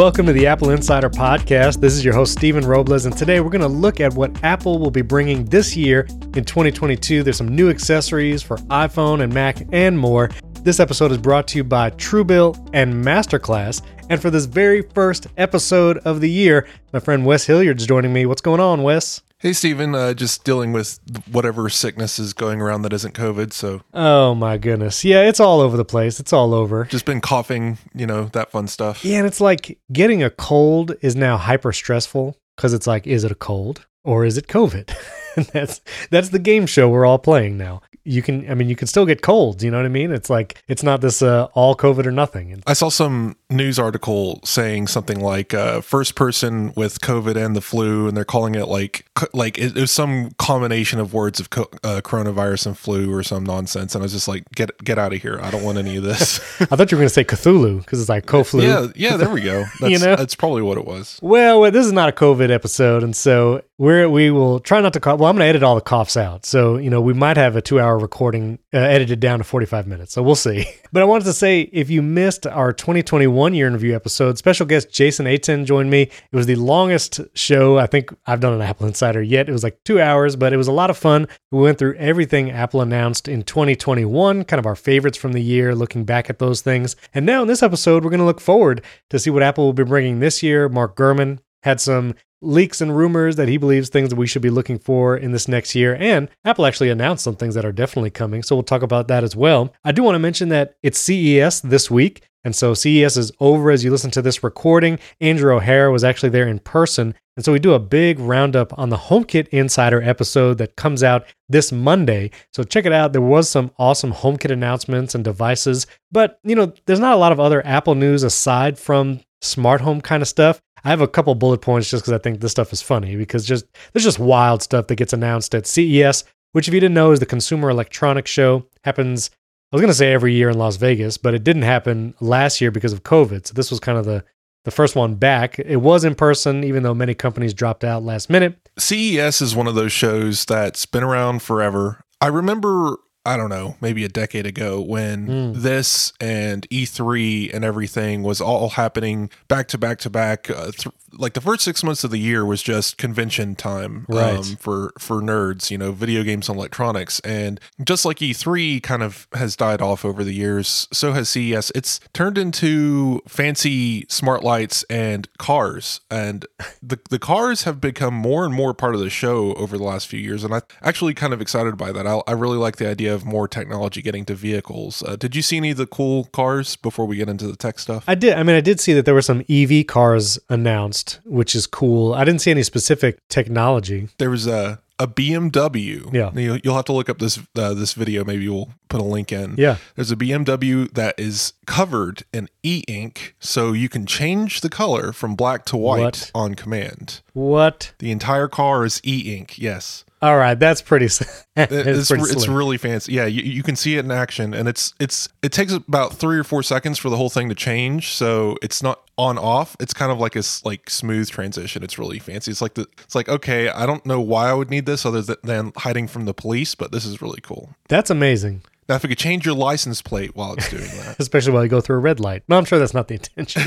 Welcome to the Apple Insider Podcast. This is your host, Stephen Robles, and today we're going to look at what Apple will be bringing this year in 2022. There's some new accessories for iPhone and Mac and more. This episode is brought to you by Truebill and Masterclass. And for this very first episode of the year, my friend Wes Hilliard's joining me. What's going on, Wes? Hey, Stephen, uh, just dealing with whatever sickness is going around that isn't COVID. So, Oh my goodness. Yeah, it's all over the place. It's all over. just been coughing, you know, that fun stuff. Yeah, and it's like getting a cold is now hyper stressful because it's like, is it a cold or is it COVID? That's that's the game show we're all playing now. You can, I mean, you can still get colds. You know what I mean? It's like it's not this uh, all COVID or nothing. I saw some news article saying something like uh, first person with COVID and the flu, and they're calling it like like it, it was some combination of words of co- uh, coronavirus and flu or some nonsense. And I was just like, get get out of here! I don't want any of this. I thought you were going to say Cthulhu because it's like co-flu. yeah, yeah, there we go. That's, know? that's probably what it was. Well, this is not a COVID episode, and so we're we will try not to cough. Well, I'm going to edit all the coughs out, so you know we might have a two-hour recording uh, edited down to 45 minutes. So we'll see. But I wanted to say, if you missed our 2021 year in review episode, special guest Jason Aten joined me. It was the longest show I think I've done an Apple Insider yet. It was like two hours, but it was a lot of fun. We went through everything Apple announced in 2021, kind of our favorites from the year, looking back at those things. And now in this episode, we're going to look forward to see what Apple will be bringing this year. Mark Gurman had some leaks and rumors that he believes things that we should be looking for in this next year. And Apple actually announced some things that are definitely coming. So we'll talk about that as well. I do want to mention that it's CES this week. And so CES is over as you listen to this recording. Andrew O'Hara was actually there in person. And so we do a big roundup on the HomeKit Insider episode that comes out this Monday. So check it out. There was some awesome HomeKit announcements and devices, but you know, there's not a lot of other Apple news aside from smart home kind of stuff. I have a couple bullet points just because I think this stuff is funny because just there's just wild stuff that gets announced at CES, which if you didn't know is the Consumer Electronics Show. Happens I was going to say every year in Las Vegas, but it didn't happen last year because of COVID. So this was kind of the the first one back. It was in person, even though many companies dropped out last minute. CES is one of those shows that's been around forever. I remember, I don't know, maybe a decade ago when Mm. this and E3 and everything was all happening back to back to back. Uh, th- like the first six months of the year was just convention time Right. um, for for nerds, you know, video games and electronics. And just like E3 kind of has died off over the years, so has CES. It's turned into fancy smart lights and cars, and the the cars have become more and more part of the show over the last few years. And I'm actually kind of excited by that. I, I really like the idea of more technology getting to vehicles. Uh, did you see any of the cool cars before we get into the tech stuff? I did. I mean, I did see that there were some EV cars announced, which is cool. I didn't see any specific technology. there was a a BMW. Yeah. you, you'll have to look up this uh, this video. Maybe we'll put a link in. Yeah. there's a BMW that is covered in e-ink, so you can change the color from black to white What? on command. What? The entire car is e-ink. Yes, All right, that's pretty. it's it's pretty it's really fancy. Yeah, you, you can see it in action, and it's it's it takes about three or four seconds for the whole thing to change. So it's not on off. It's kind of like a like smooth transition. It's really fancy. It's like the it's like okay, I don't know why I would need this other than hiding from the police, but this is really cool. That's amazing, Now, if we could change your license plate while it's doing that, especially while you go through a red light. No, I'm sure that's not the intention.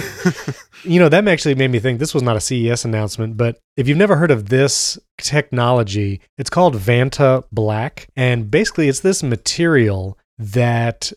you know, that actually made me think this was not a CES announcement, but if you've never heard of this technology, it's called Vantablack, and basically it's this material that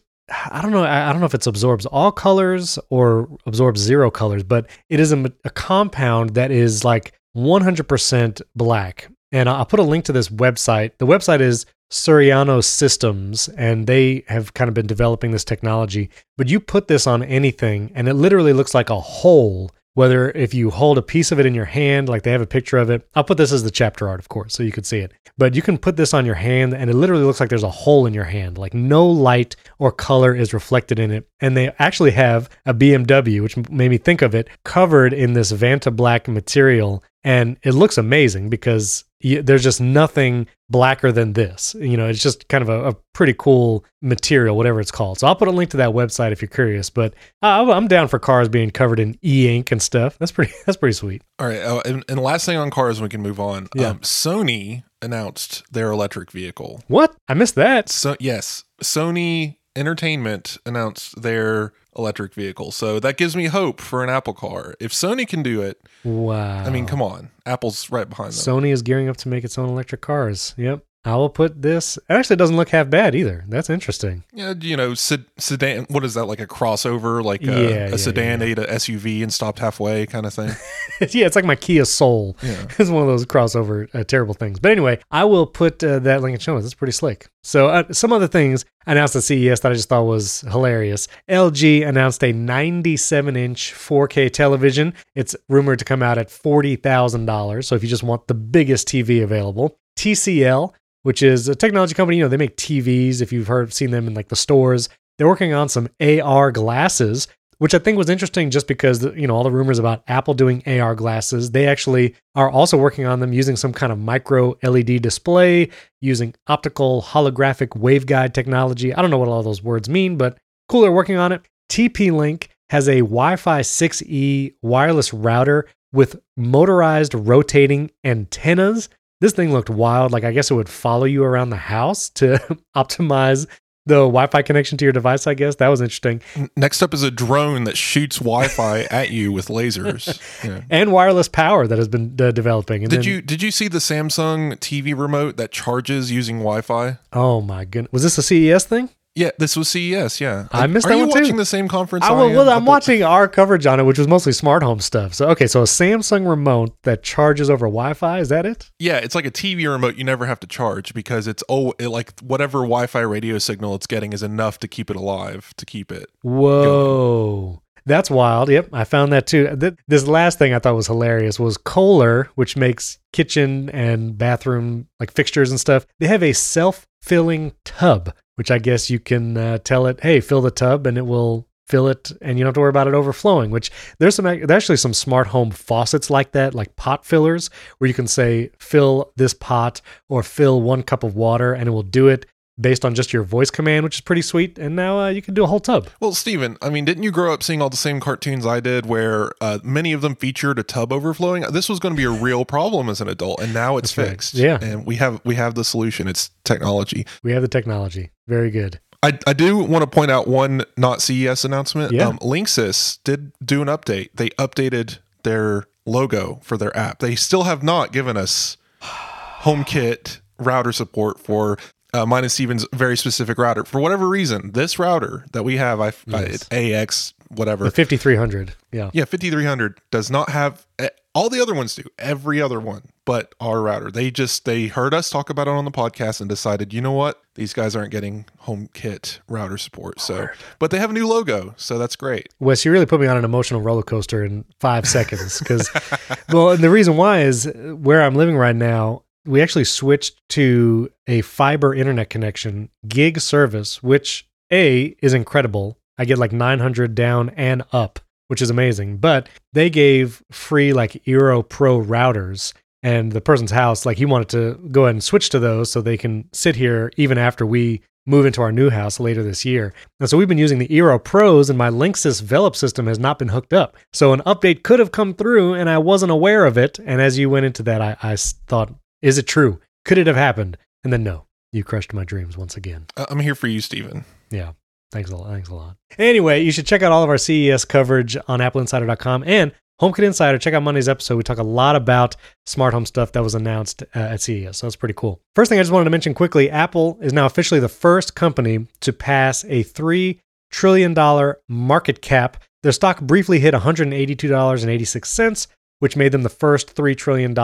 I don't know. I don't know if it absorbs all colors or absorbs zero colors, but it is a, a compound that is like 100% black. And I'll put a link to this website. The website is Surrey NanoSystems, and they have kind of been developing this technology. But you put this on anything, and it literally looks like a hole. Whether if you hold a piece of it in your hand, like they have a picture of it, I'll put this as the chapter art, of course, so you can see it. But you can put this on your hand, and it literally looks like there's a hole in your hand. Like no light or color is reflected in it. And they actually have a BMW, which made me think of it, covered in this Vantablack material. And it looks amazing because there's just nothing blacker than this. You know, it's just kind of a, a pretty cool material, whatever it's called. So I'll put a link to that website if you're curious. But uh, I'm down for cars being covered in e-ink and stuff. That's pretty. That's pretty sweet. all right. Uh, and, and last thing on cars, we can move on. Yeah. Um, Sony announced their electric vehicle. What? I missed that. So yes, Sony Entertainment announced their electric vehicle. So that gives me hope for an Apple car. If Sony can do it, Wow. I mean, come on. Apple's right behind them. Sony is gearing up to make its own electric cars. Yep. I will put this. Actually, It actually doesn't look half bad either. That's interesting. yeah, you know, sed- sedan. What is that? Like a crossover, like a, Yeah, a yeah, sedan yeah. ate a SUV and stopped halfway, kind of thing. yeah, it's like my Kia Soul. Yeah. It's one of those crossover uh, terrible things. But anyway, I will put uh, that link in show notes. It's pretty slick. So uh, some other things announced at CES that I just thought was hilarious. LG announced a 97 inch 4K television. It's rumored to come out at $40,000. So if you just want the biggest TV available, TCL, which is a technology company, you know, they make TVs. If you've heard seen them in like the stores, they're working on some AR glasses which I think was interesting just because you know all the rumors about Apple doing AR glasses. They actually are also working on them using some kind of micro LED display, using optical holographic waveguide technology. I don't know what all those words mean, but cool they're working on it. TP Link has a Wi-Fi 6E wireless router with motorized rotating antennas. This thing looked wild. Like I guess it would follow you around the house to optimize the Wi-Fi connection to your device. I guess that was interesting. Next up is a drone that shoots Wi-Fi at you with lasers. Yeah. and wireless power that has been uh, developing. And Did then- you did you see the Samsung TV remote that charges using Wi-Fi? Oh my goodness! Was this a CES thing? Yeah, this was CES. Yeah, I missed Are that you one too. watching the same conference? I, well, well, I'm Apple- watching our coverage on it, which was mostly smart home stuff. So okay, so a Samsung remote that charges over Wi-Fi. Is that it? Yeah, it's like a TV remote you never have to charge because it's oh, it, like whatever Wi-Fi radio signal it's getting is enough to keep it alive to keep it. Whoa. That's wild. Yep, I found that too. Th- This last thing I thought was hilarious was Kohler, which makes kitchen and bathroom like fixtures and stuff. They have a self-filling tub, which I guess you can uh, tell it, "Hey, fill the tub," and it will fill it, and you don't have to worry about it overflowing. Which there's some there's actually some smart home faucets like that, like pot fillers, where you can say, "Fill this pot" or "Fill one cup of water," and it will do it based on just your voice command, which is pretty sweet. And now uh, you can do a whole tub. Well, Stephen, I mean, didn't you grow up seeing all the same cartoons I did where uh, many of them featured a tub overflowing? This was going to be a real problem as an adult, and now it's That's right. fixed. Yeah. And we have we have the solution. It's technology. We have the technology. Very good. I, I do want to point out one not CES announcement. Yeah. Um, Linksys did do an update. They updated their logo for their app. They still have not given us HomeKit router support for uh, mine and Stephen's very specific router. For whatever reason, this router that we have, I, I Yes. it's AX whatever. The 5300. Yeah. Yeah, 5300 does not have eh, all the other ones do. Every other one, but our router. They just they heard us talk about it on the podcast and decided, "You know what? These guys aren't getting HomeKit router support." So, but they have a new logo, so that's great. Wes, you really put me on an emotional roller coaster in five seconds. Because, well, and the reason why is uh, where I'm living right now, we actually switched to a fiber internet connection, gig service, which A is incredible. I get like 900 down and up, which is amazing. But they gave free like Eero Pro routers. And the person's house, like he wanted to go ahead and switch to those so they can sit here even after we move into our new house later this year. And so we've been using the Eero Pros, and my Linksys Velop system has not been hooked up. So an update could have come through, and I wasn't aware of it. And as you went into that, I, I thought, is it true? Could it have happened? And then no, you crushed my dreams once again. Uh, I'm here for you, Stephen. Yeah. Thanks a lot. Thanks a lot. Anyway, you should check out all of our CES coverage on appleinsider.com and HomeKit Insider. Check out Monday's episode. We talk a lot about smart home stuff that was announced uh, at CES. So that's pretty cool. First thing I just wanted to mention quickly Apple is now officially the first company to pass a $3 trillion market cap. Their stock briefly hit $182.86, which made them the first $3 trillion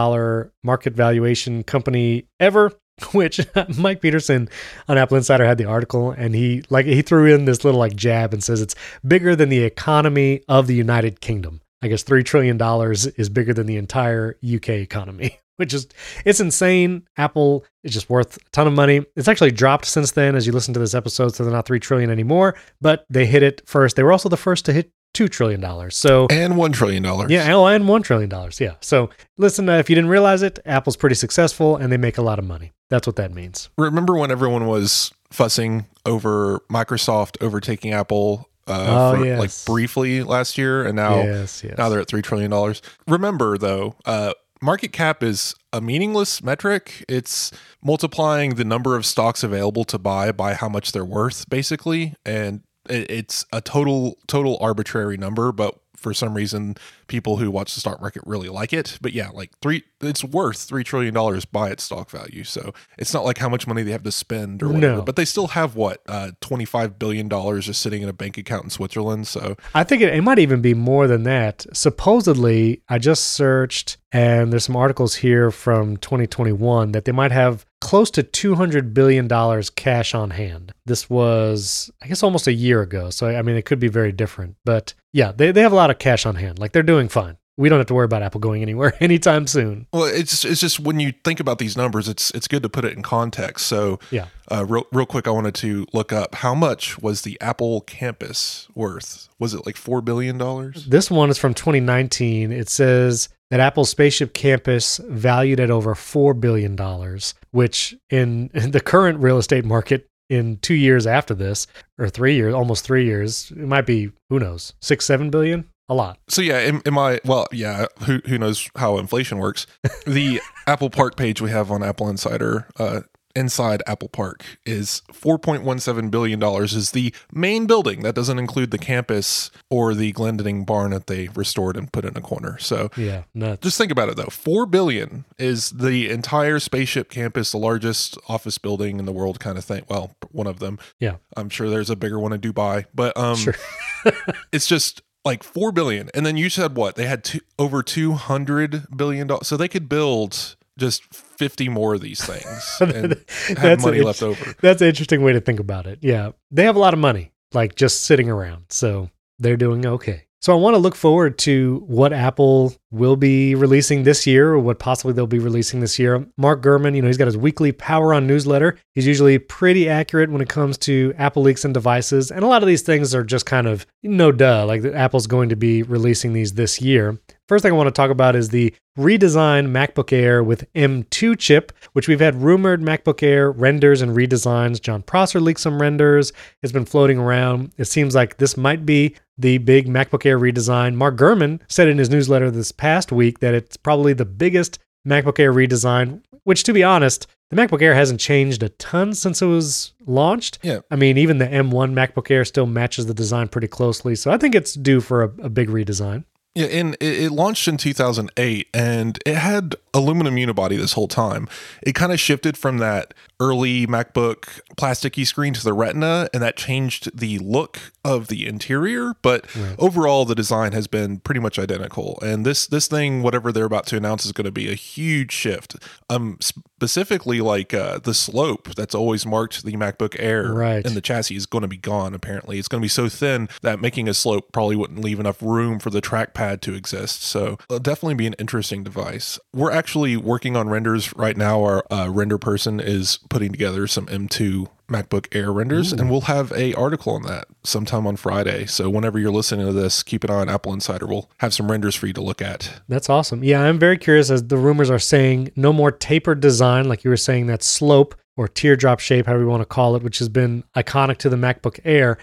market valuation company ever which Mike Peterson on Apple Insider had the article and he like he threw in this little like jab and says it's bigger than the economy of the United Kingdom. I guess 3 trillion dollars is bigger than the entire UK economy, which is it's insane. Apple is just worth a ton of money. It's actually dropped since then as you listen to this episode so they're not 3 trillion anymore, but they hit it first. They were also the first to hit 2 trillion dollars. So And one trillion dollars. yeah, oh, and one trillion dollars. Yeah. So listen, uh, if you didn't realize it, Apple's pretty successful and they make a lot of money. That's what that means. Remember when everyone was fussing over Microsoft overtaking Apple? Uh, Oh, for, yes. like briefly last year, and now yes, yes. now they're at three trillion dollars. Remember though, uh, market cap is a meaningless metric. It's multiplying the number of stocks available to buy by how much they're worth, basically. And it's a total total arbitrary number, but for some reason people who watch the stock market really like it. But yeah, like three it's worth three trillion dollars by its stock value. So it's not like how much money they have to spend or whatever. No. But they still have what, uh twenty five billion dollars just sitting in a bank account in Switzerland. So I think it, it might even be more than that. Supposedly, I just searched, and there's some articles here from 2021 that they might have close to 200 billion dollars cash on hand. This was, I guess, almost a year ago. So I mean, it could be very different. But yeah, they they have a lot of cash on hand. Like they're doing fine. We don't have to worry about Apple going anywhere anytime soon. Well, it's it's just when you think about these numbers, it's it's good to put it in context. So, Yeah. uh, real real quick, I wanted to look up how much was the Apple campus worth? Was it like four billion dollars? This one is from 2019. It says that Apple's spaceship campus valued at over $4 billion, which in, the current real estate market in two years after this, or three years, almost three years, it might be, who knows, six, seven billion? A lot. So yeah, am, am I? Well, yeah. Who who knows how inflation works? The Apple Park page we have on Apple Insider. Uh, Inside Apple Park is $4.17 billion is the main building. That doesn't include the campus or the Glendenning barn that they restored and put in a corner. So Yeah, nuts. Just think about it though. Four billion is the entire spaceship campus, the largest office building in the world, kind of thing. Well, one of them. Yeah. I'm sure there's a bigger one in Dubai, but um, Sure. it's just like four billion. And then you said what? They had two, over two hundred billion dollars, so they could build just fifty more of these things and have money left over. That's an interesting way to think about it. Yeah. They have a lot of money, like just sitting around. So they're doing okay. So I want to look forward to what Apple will be releasing this year or what possibly they'll be releasing this year. Mark Gurman, you know, he's got his weekly Power On newsletter. He's usually pretty accurate when it comes to Apple leaks and devices. And a lot of these things are just kind of no duh, like Apple's going to be releasing these this year. First thing I want to talk about is the redesigned MacBook Air with M2 chip, which we've had rumored MacBook Air renders and redesigns. Jon Prosser leaked some renders. It's been floating around. It seems like this might be the big MacBook Air redesign. Mark Gurman said in his newsletter this past week that it's probably the biggest MacBook Air redesign, which to be honest, the MacBook Air hasn't changed a ton since it was launched. Yeah. I mean, even the M1 MacBook Air still matches the design pretty closely. So I think it's due for a, a big redesign. Yeah, and it, it launched in 2008 and it had aluminum unibody this whole time. It kind of shifted from that early MacBook plasticky screen to the Retina, and that changed the look of the interior. But overall, the design has been pretty much identical. And this this thing, whatever they're about to announce, is going to be a huge shift. Um, specifically, like uh, the slope that's always marked the MacBook Air Right. in the chassis is going to be gone. Apparently, it's going to be so thin that making a slope probably wouldn't leave enough room for the trackpad to exist. So it'll definitely be an interesting device. We're actually working on renders right now. Our uh, render person is putting together some M2 MacBook Air renders, and we'll have a article on that sometime on Friday. So whenever you're listening to this, keep an eye on Apple Insider. We'll have some renders for you to look at. That's awesome. Yeah, I'm very curious as the rumors are saying no more tapered design, like you were saying, that slope or teardrop shape, however you want to call it, which has been iconic to the MacBook Air.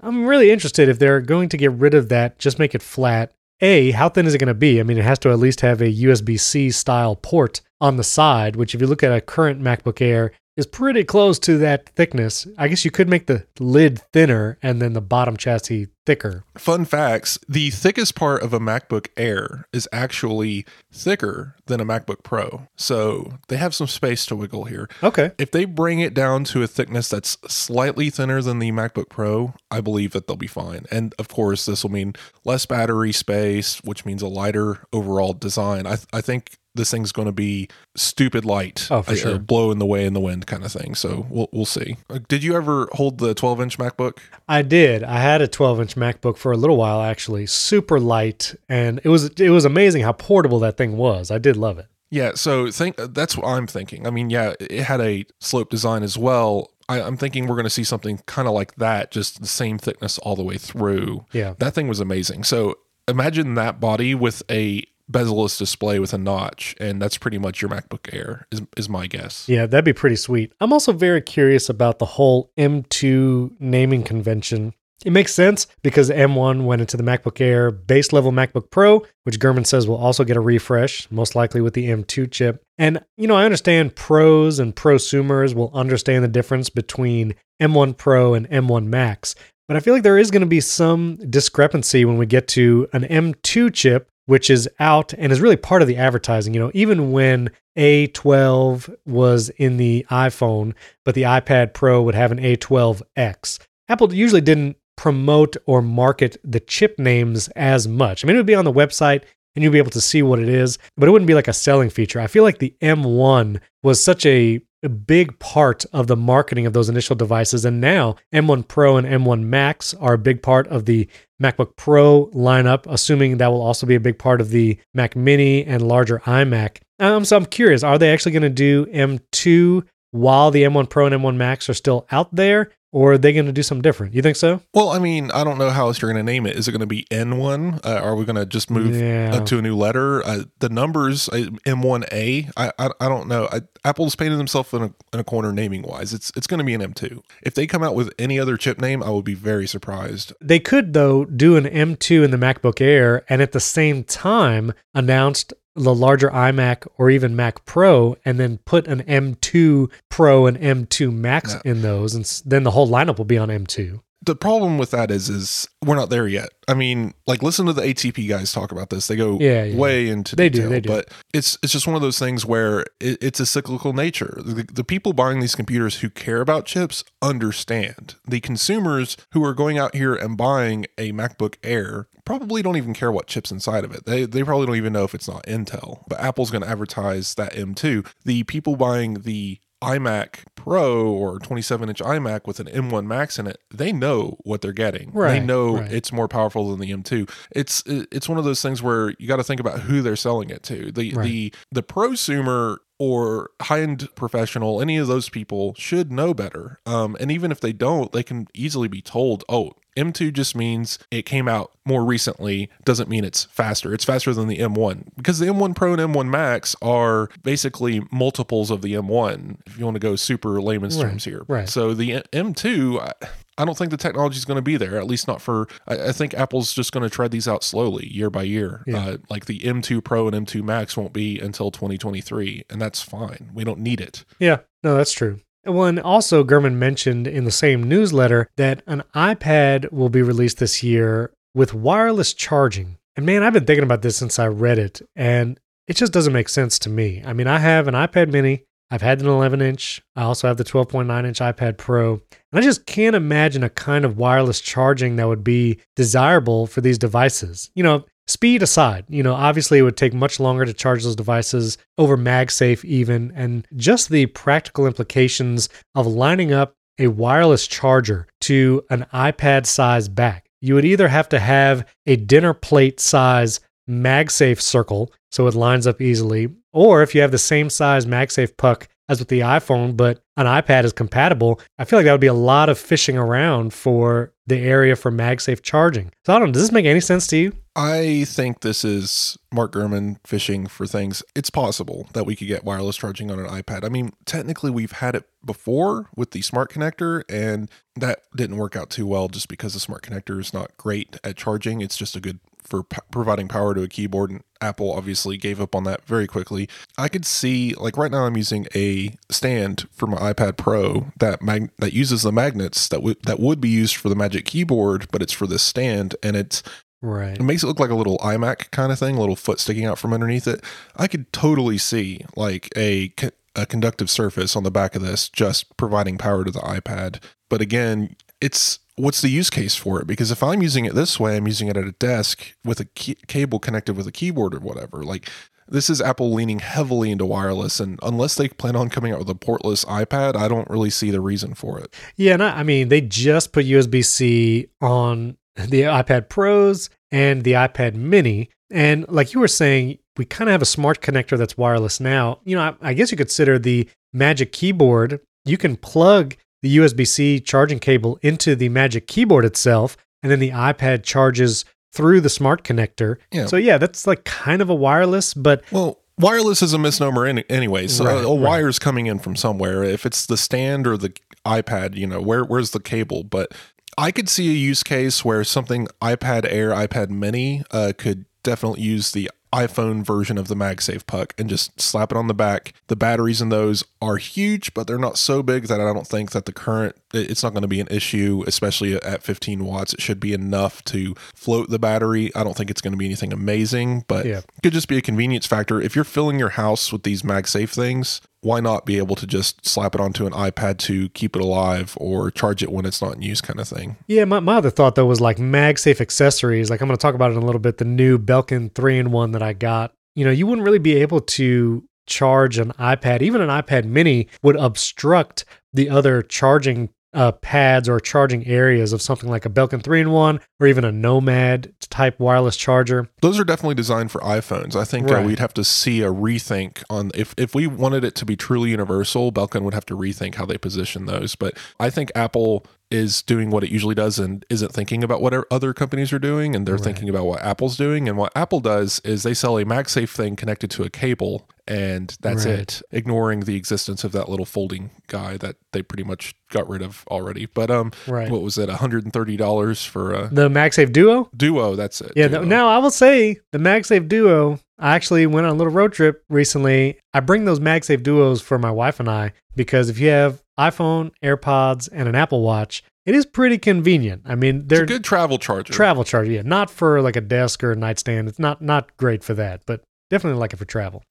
I'm really interested if they're going to get rid of that, just make it flat. A, how thin is it going to be? I mean, it has to at least have a USB C style port on the side, which, if you look at a current MacBook Air, is pretty close to that thickness. I guess you could make the lid thinner and then the bottom chassis thicker. Fun facts the thickest part of a MacBook Air is actually thicker than a MacBook Pro. So they have some space to wiggle here. Okay. If they bring it down to a thickness that's slightly thinner than the MacBook Pro, I believe that they'll be fine. And of course, this will mean less battery space, which means a lighter overall design. I, I think this thing's going to be stupid light. Oh, for uh, sure. blow in the way in the wind kind of thing. So we'll we'll see. Uh, Did you ever hold the 12 inch MacBook? I did. I had a 12 inch MacBook for a little while actually, super light, and it was it was amazing how portable that thing was. I did love it. Yeah, so think that's what I'm thinking. I mean, yeah, it had a slope design as well. I, I'm thinking we're going to see something kind of like that, just the same thickness all the way through. Yeah. That thing was amazing. So imagine that body with a bezel-less display with a notch, and that's pretty much your MacBook Air, is, is my guess. Yeah, that'd be pretty sweet. I'm also very curious about the whole M2 naming convention. It makes sense because M1 went into the MacBook Air base level MacBook Pro, which Gurman says will also get a refresh, most likely with the M2 chip. And, you know, I understand pros and prosumers will understand the difference between M1 Pro and M1 Max, but I feel like there is going to be some discrepancy when we get to an M2 chip, which is out and is really part of the advertising. You know, even when A12 was in the iPhone, but the iPad Pro would have an A12X. Apple usually didn't promote or market the chip names as much. I mean, it would be on the website and you'd be able to see what it is, but it wouldn't be like a selling feature. I feel like the M1 was such a, a big part of the marketing of those initial devices. And now M1 Pro and M1 Max are a big part of the MacBook Pro lineup, assuming that will also be a big part of the Mac Mini and larger iMac. Um, so I'm curious, are they actually going to do M2 while the M1 Pro and M1 Max are still out there? Or are they going to do something different? You think so? Well, I mean, I don't know how else you're going to name it. Is it going to be N1? Uh, are we going to just move Yeah. uh, to a new letter? Uh, the numbers uh, M1A. I, I I don't know. I, Apple's painted themselves in a, in a corner naming wise. It's it's going to be an M2. If they come out with any other chip name, I would be very surprised. They could, though, do an M2 in the MacBook Air and at the same time announced the larger iMac or even Mac Pro and then put an M2 Pro and M2 Max in those. And then the whole lineup will be on M2. The problem with that is is we're not there yet. I mean, like listen to the ATP guys talk about this. They go Yeah, yeah. way into They do, detail, they do. but it's it's just one of those things where it, it's a cyclical nature. The, the people buying these computers who care about chips understand. The consumers who are going out here and buying a MacBook Air probably don't even care what chips inside of it. They they probably don't even know if it's not Intel. But Apple's going to advertise that M2. The people buying the iMac Pro or 27 inch iMac with an M1 Max in it, they know what they're getting. Right, they know right. it's more powerful than the M2. It's it's one of those things where you got to think about who they're selling it to. The Right. the the prosumer or high-end professional, any of those people should know better. Um, and even if they don't, they can easily be told, "Oh, M2 just means it came out more recently, doesn't mean it's faster. It's faster than the M1 because the M1 Pro and M1 Max are basically multiples of the M1 if you want to go super layman's Right, terms here. right. So the M2, I, I don't think the technology is going to be there, at least not for, I, I think Apple's just going to tread these out slowly year by year. Yeah. Uh, like the M2 Pro and M2 Max won't be until 2023, and that's fine. We don't need it. Yeah, no, that's true. Well, and also Gurman mentioned in the same newsletter that an iPad will be released this year with wireless charging. And man, I've been thinking about this since I read it, and it just doesn't make sense to me. I mean, I have an iPad mini, I've had an 11 inch, I also have the 12.9 inch iPad Pro, and I just can't imagine a kind of wireless charging that would be desirable for these devices. You know, speed aside, you know, obviously it would take much longer to charge those devices over MagSafe even, and just the practical implications of lining up a wireless charger to an iPad size back. You would either have to have a dinner plate size MagSafe circle so it lines up easily, or if you have the same size MagSafe puck as with the iPhone, but an iPad is compatible, I feel like that would be a lot of fishing around for the area for MagSafe charging. So I don't know, does this make any sense to you? I think this is Mark Gurman fishing for things. It's possible that we could get wireless charging on an iPad. I mean, technically, we've had it before with the smart connector, and that didn't work out too well just because the smart connector is not great at charging. It's just a good for p- providing power to a keyboard, and Apple obviously gave up on that very quickly. I could see, like right now, I'm using a stand for my iPad Pro that mag- that uses the magnets that would that would be used for the Magic Keyboard, but it's for this stand, and it's Right. it makes it look like a little iMac kind of thing, a little foot sticking out from underneath it. I could totally see like a a conductive surface on the back of this just providing power to the iPad. But again, it's what's the use case for it? Because if I'm using it this way, I'm using it at a desk with a key- cable connected with a keyboard or whatever. Like this is Apple leaning heavily into wireless, and unless they plan on coming out with a portless iPad, I don't really see the reason for it. Yeah, and I, I mean, they just put USB C on the iPad Pros and the iPad Mini. And like you were saying, we kind of have a smart connector that's wireless now. You know, I, I guess you consider the Magic Keyboard, you can plug the USB C charging cable into the Magic Keyboard itself, and then the iPad charges through the smart connector. Yeah. So, yeah, that's like kind of a wireless, but Well, wireless is a misnomer any, anyway. So Right, a, right. wire's coming in from somewhere. If it's the stand or the iPad, you know, where where's the cable? But I could see a use case where something iPad Air, iPad Mini uh, could definitely use the iPhone version of the MagSafe puck and just slap it on the back. The batteries in those are huge, but they're not so big that I don't think that the current it's not going to be an issue, especially at 15 watts. It should be enough to float the battery. I don't think it's going to be anything amazing, but Yeah. it could just be a convenience factor. If you're filling your house with these MagSafe things, why not be able to just slap it onto an iPad to keep it alive or charge it when it's not in use kind of thing? Yeah, my, my other thought though was like MagSafe accessories. Like I'm going to talk about it in a little bit. The new Belkin three in one that I got. You know, you wouldn't really be able to charge an iPad. Even an iPad Mini would obstruct the other charging uh, pads or charging areas of something like a Belkin three in one or even a Nomad type wireless charger. Those are definitely designed for iPhones. I think uh, we'd have to see a rethink on if if we wanted it to be truly universal, Belkin would have to rethink how they position those. But I think Apple is doing what it usually does and isn't thinking about what other companies are doing and they're Right. thinking about what Apple's doing and what Apple does is they sell a MagSafe thing connected to a cable and that's Right. it ignoring the existence of that little folding guy that they pretty much got rid of already but um Right. what was it $130 for a The MagSafe Duo. duo that's it Yeah. Duo. now I will say the MagSafe Duo. I actually went on a little road trip recently. I bring those MagSafe Duos for my wife and I because if you have iPhone, AirPods, and an Apple Watch, it is pretty convenient. I mean, they're a good travel charger travel charger. Yeah, not for like a desk or a nightstand. It's not not great for that, but definitely like it for travel.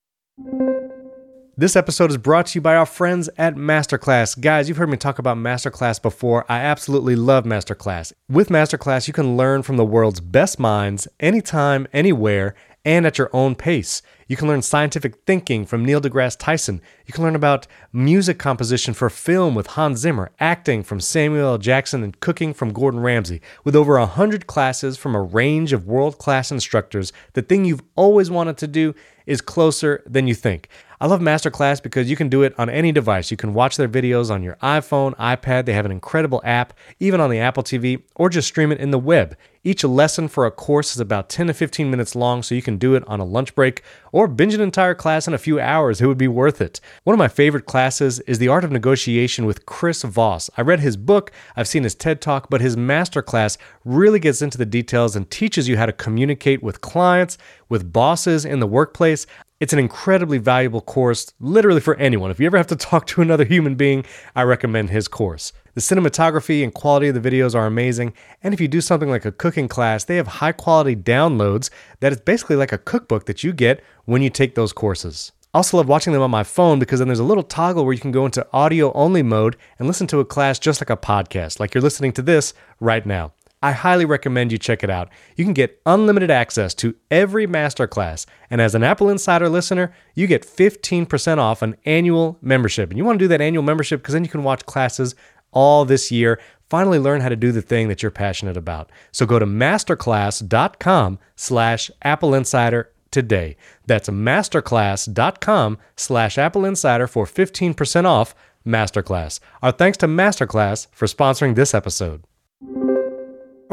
This episode is brought to you by our friends at Masterclass. Guys, you've heard me talk about Masterclass before. I absolutely love Masterclass. With Masterclass, you can learn from the world's best minds anytime, anywhere, and at your own pace. You can learn scientific thinking from Neil deGrasse Tyson. You can learn about music composition for film with Hans Zimmer, acting from Samuel L. Jackson, and cooking from Gordon Ramsay. With over 100 classes from a range of world class instructors, the thing you've always wanted to do is closer than you think. I love Masterclass because you can do it on any device. You can watch their videos on your iPhone, iPad. They have an incredible app, even on the Apple TV, or just stream it in the web. Each lesson for a course is about 10 to 15 minutes long, so you can do it on a lunch break or binge an entire class in a few hours. It would be worth it. One of my favorite classes is The Art of Negotiation with Chris Voss. I read his book, I've seen his TED Talk, but his masterclass really gets into the details and teaches you how to communicate with clients, with bosses in the workplace. It's an incredibly valuable course, literally for anyone. If you ever have to talk to another human being, I recommend his course. The cinematography and quality of the videos are amazing. And if you do something like a cooking class, they have high quality downloads that is basically like a cookbook that you get when you take those courses. I also love watching them on my phone because then there's a little toggle where you can go into audio only mode and listen to a class just like a podcast, like you're listening to this right now. I highly recommend you check it out. You can get unlimited access to every masterclass, and as an Apple Insider listener, you get 15% off an annual membership. And you want to do that annual membership because then you can watch classes all this year. Finally learn how to do the thing that you're passionate about. So go to masterclass.com slash Apple Insider today. That's masterclass.com slash Apple Insider for 15% off Masterclass. Our thanks to Masterclass for sponsoring this episode.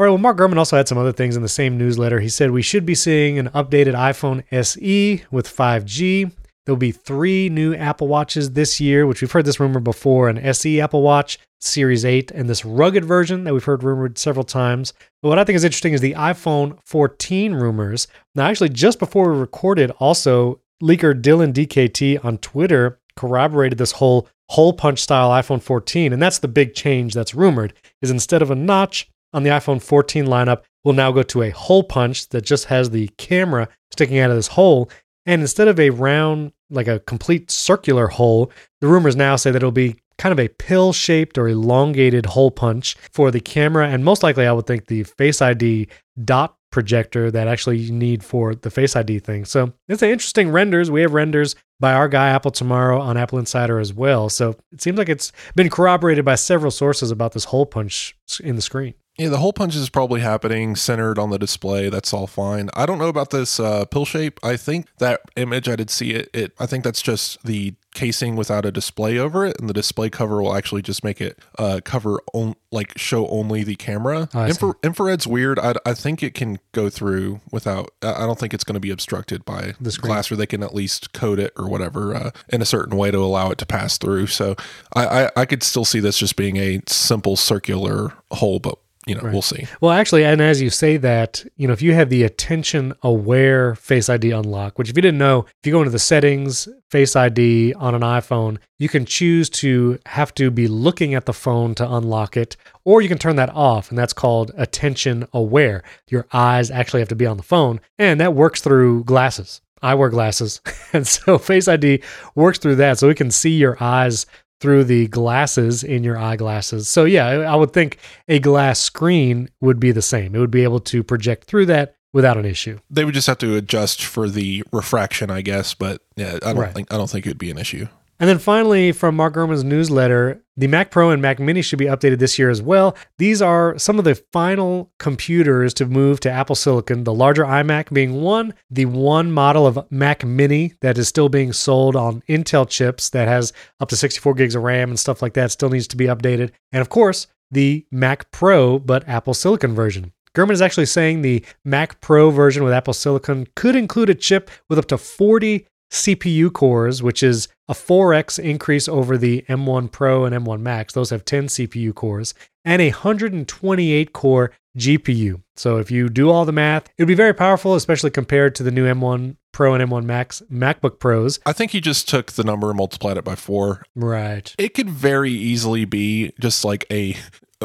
All right, well, Mark Gurman also had some other things in the same newsletter. He said we should be seeing an updated iPhone SE with 5G. There'll be three new Apple Watches this year, which we've heard this rumor before an SE Apple Watch, Series 8, and this rugged version that we've heard rumored several times. But what I think is interesting is the iPhone 14 rumors. Now, actually, just before we recorded, also, leaker Dylan DKT on Twitter corroborated this whole hole punch style iPhone 14. And that's the big change that's rumored is instead of a notch on the iPhone 14 lineup, we'll now go to a hole punch that just has the camera sticking out of this hole. And instead of a round, like a complete circular hole, the rumors now say that it'll be kind of a pill shaped or elongated hole punch for the camera. And most likely, I would think the Face ID dot projector that actually you need for the Face ID thing. So it's an interesting renders. We have renders by our guy Apple Tomorrow on Apple Insider as well. So it seems like it's been corroborated by several sources about this hole punch in the screen. Yeah, the hole punch is probably happening centered on the display. That's all fine. I don't know about this uh, pill shape. I think that image I did see it. It I think that's just the casing without a display over it, and the display cover will actually just make it uh, cover on like show only the camera. Oh. Infra- infrared's weird. I, I think it can go through without. I don't think it's going to be obstructed by The screen. glass, or they can at least code it or whatever uh, in a certain way to allow it to pass through. So I, I I could still see this just being a simple circular hole, but you know, Right. we'll see. Well, actually, and as you say that, you know, if you have the attention aware Face ID unlock, which if you didn't know, if you go into the settings, Face ID on an iPhone, you can choose to have to be looking at the phone to unlock it, or you can turn that off, and that's called attention aware. Your eyes actually have to be on the phone, and that works through glasses. I wear glasses, and so Face ID works through that, so we can see your eyes through the glasses in your eyeglasses. So yeah, I would think a glass screen would be the same. It would be able to project through that without an issue. They would just have to adjust for the refraction, I guess. But yeah, I don't Right. think I don't think it would be an issue. And then finally, from Mark Gurman's newsletter, the Mac Pro and Mac Mini should be updated this year as well. These are some of the final computers to move to Apple Silicon, the larger iMac being one, the one model of Mac Mini that is still being sold on Intel chips that has up to 64 gigs of RAM and stuff like that still needs to be updated. And of course, the Mac Pro, but Apple Silicon version. Gurman is actually saying the Mac Pro version with Apple Silicon could include a chip with up to 40 CPU cores, which is a 4x increase over the M1 Pro and M1 Max. Those have 10 CPU cores and a 128 core GPU. So if you do all the math, it would be very powerful, especially compared to the new M1 Pro and M1 Max MacBook Pros. I think you just took the number and multiplied it by four. Right. It could very easily be just like a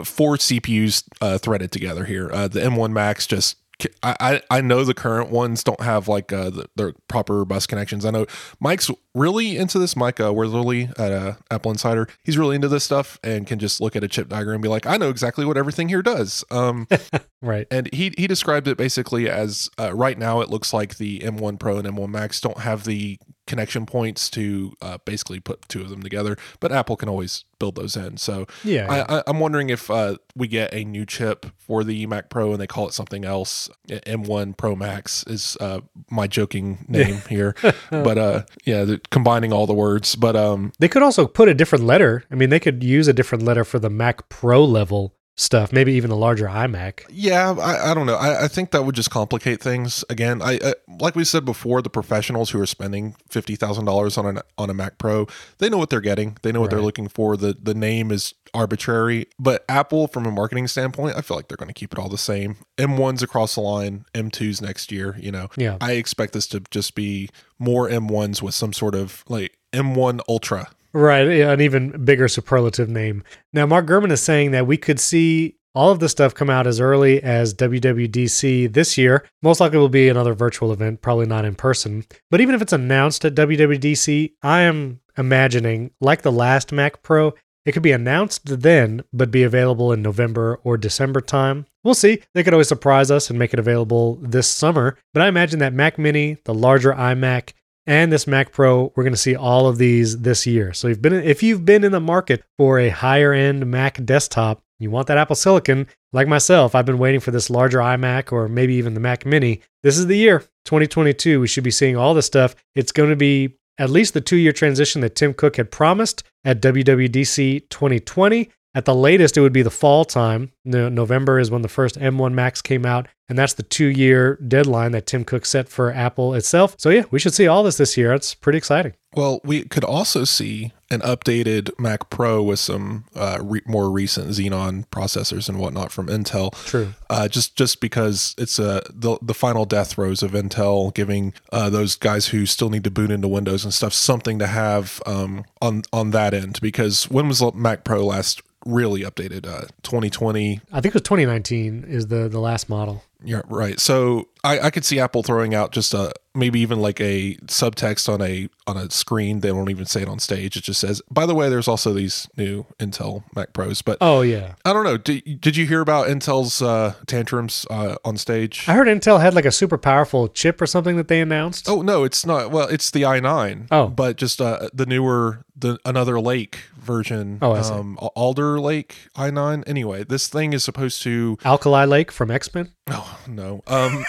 four CPUs uh, threaded together here. Uh, the M1 Max just. I, I know the current ones don't have like uh, the, their proper bus connections. I know Mike's really into this. Mike uh, Wuerthele at uh, Apple Insider, he's really into this stuff and can just look at a chip diagram and be like, I know exactly what everything here does. Um, Right. and he he described it basically as uh, right now it looks like the M1 Pro and M1 Max don't have the connection points to uh, basically put two of them together, but Apple can always build those in. So Yeah. I, I'm wondering if uh, we get a new chip for the Mac Pro and they call it something else. M1 Pro Max is uh, my joking name here, but uh, yeah, combining all the words. But um, They could also put a different letter. I mean, they could use a different letter for the Mac Pro level stuff, maybe even the larger iMac. Yeah, I, I don't know. I, I think that would just complicate things. Again, I, I like we said before, the professionals who are spending fifty thousand dollars on an on a Mac Pro, they know what they're getting. They know what they're looking for. the The name is arbitrary, but Apple, from a marketing standpoint, I feel like they're going to keep it all the same. M ones across the line, M twos next year. You know, Yeah. I expect this to just be more M ones with some sort of like M one Ultra. Right, an even bigger superlative name. Now, Mark Gurman is saying that we could see all of this stuff come out as early as WWDC this year. Most likely will be another virtual event, probably not in person. But even if it's announced at WWDC, I am imagining, like the last Mac Pro, it could be announced then, but be available in November or December time. We'll see. They could always surprise us and make it available this summer. But I imagine that Mac Mini, the larger iMac, and this Mac Pro, we're going to see all of these this year. So you've been if you've been in the market for a higher end Mac desktop, you want that Apple Silicon, like myself, I've been waiting for this larger iMac or maybe even the Mac Mini. This is the year, 2022. We should be seeing all this stuff. It's going to be at least the 2-year transition that Tim Cook had promised at WWDC 2020. At the latest, it would be the fall time. No, November is when the first M1 Max came out, and that's the two year deadline that Tim Cook set for Apple itself. So, yeah, we should see all this this year. It's pretty exciting. Well, we could also see an updated Mac Pro with some uh, re- more recent Xenon processors and whatnot from Intel. True. Uh, just just because it's uh, the the final death throes of Intel, giving uh, those guys who still need to boot into Windows and stuff something to have um, on on that end. Because when was the Mac Pro last really updated? Uh, 2020. I think it was 2019 is the, the last model. Yeah, right. So I, I could see Apple throwing out just a maybe even like a subtext on a on a screen. They won't even say it on stage. It just says, "By the way, there's also these new Intel Mac Pros." But Oh, yeah. I don't know. Did, did you hear about Intel's uh, tantrums uh, on stage? I heard Intel had like a super powerful chip or something that they announced. Oh no, it's not. Well, it's the i9. Oh. but just uh, the newer, the another Lake version. Oh, I see. um, Alder Lake i9. Anyway, this thing is supposed to Alkali Lake from X Men. Oh no. Um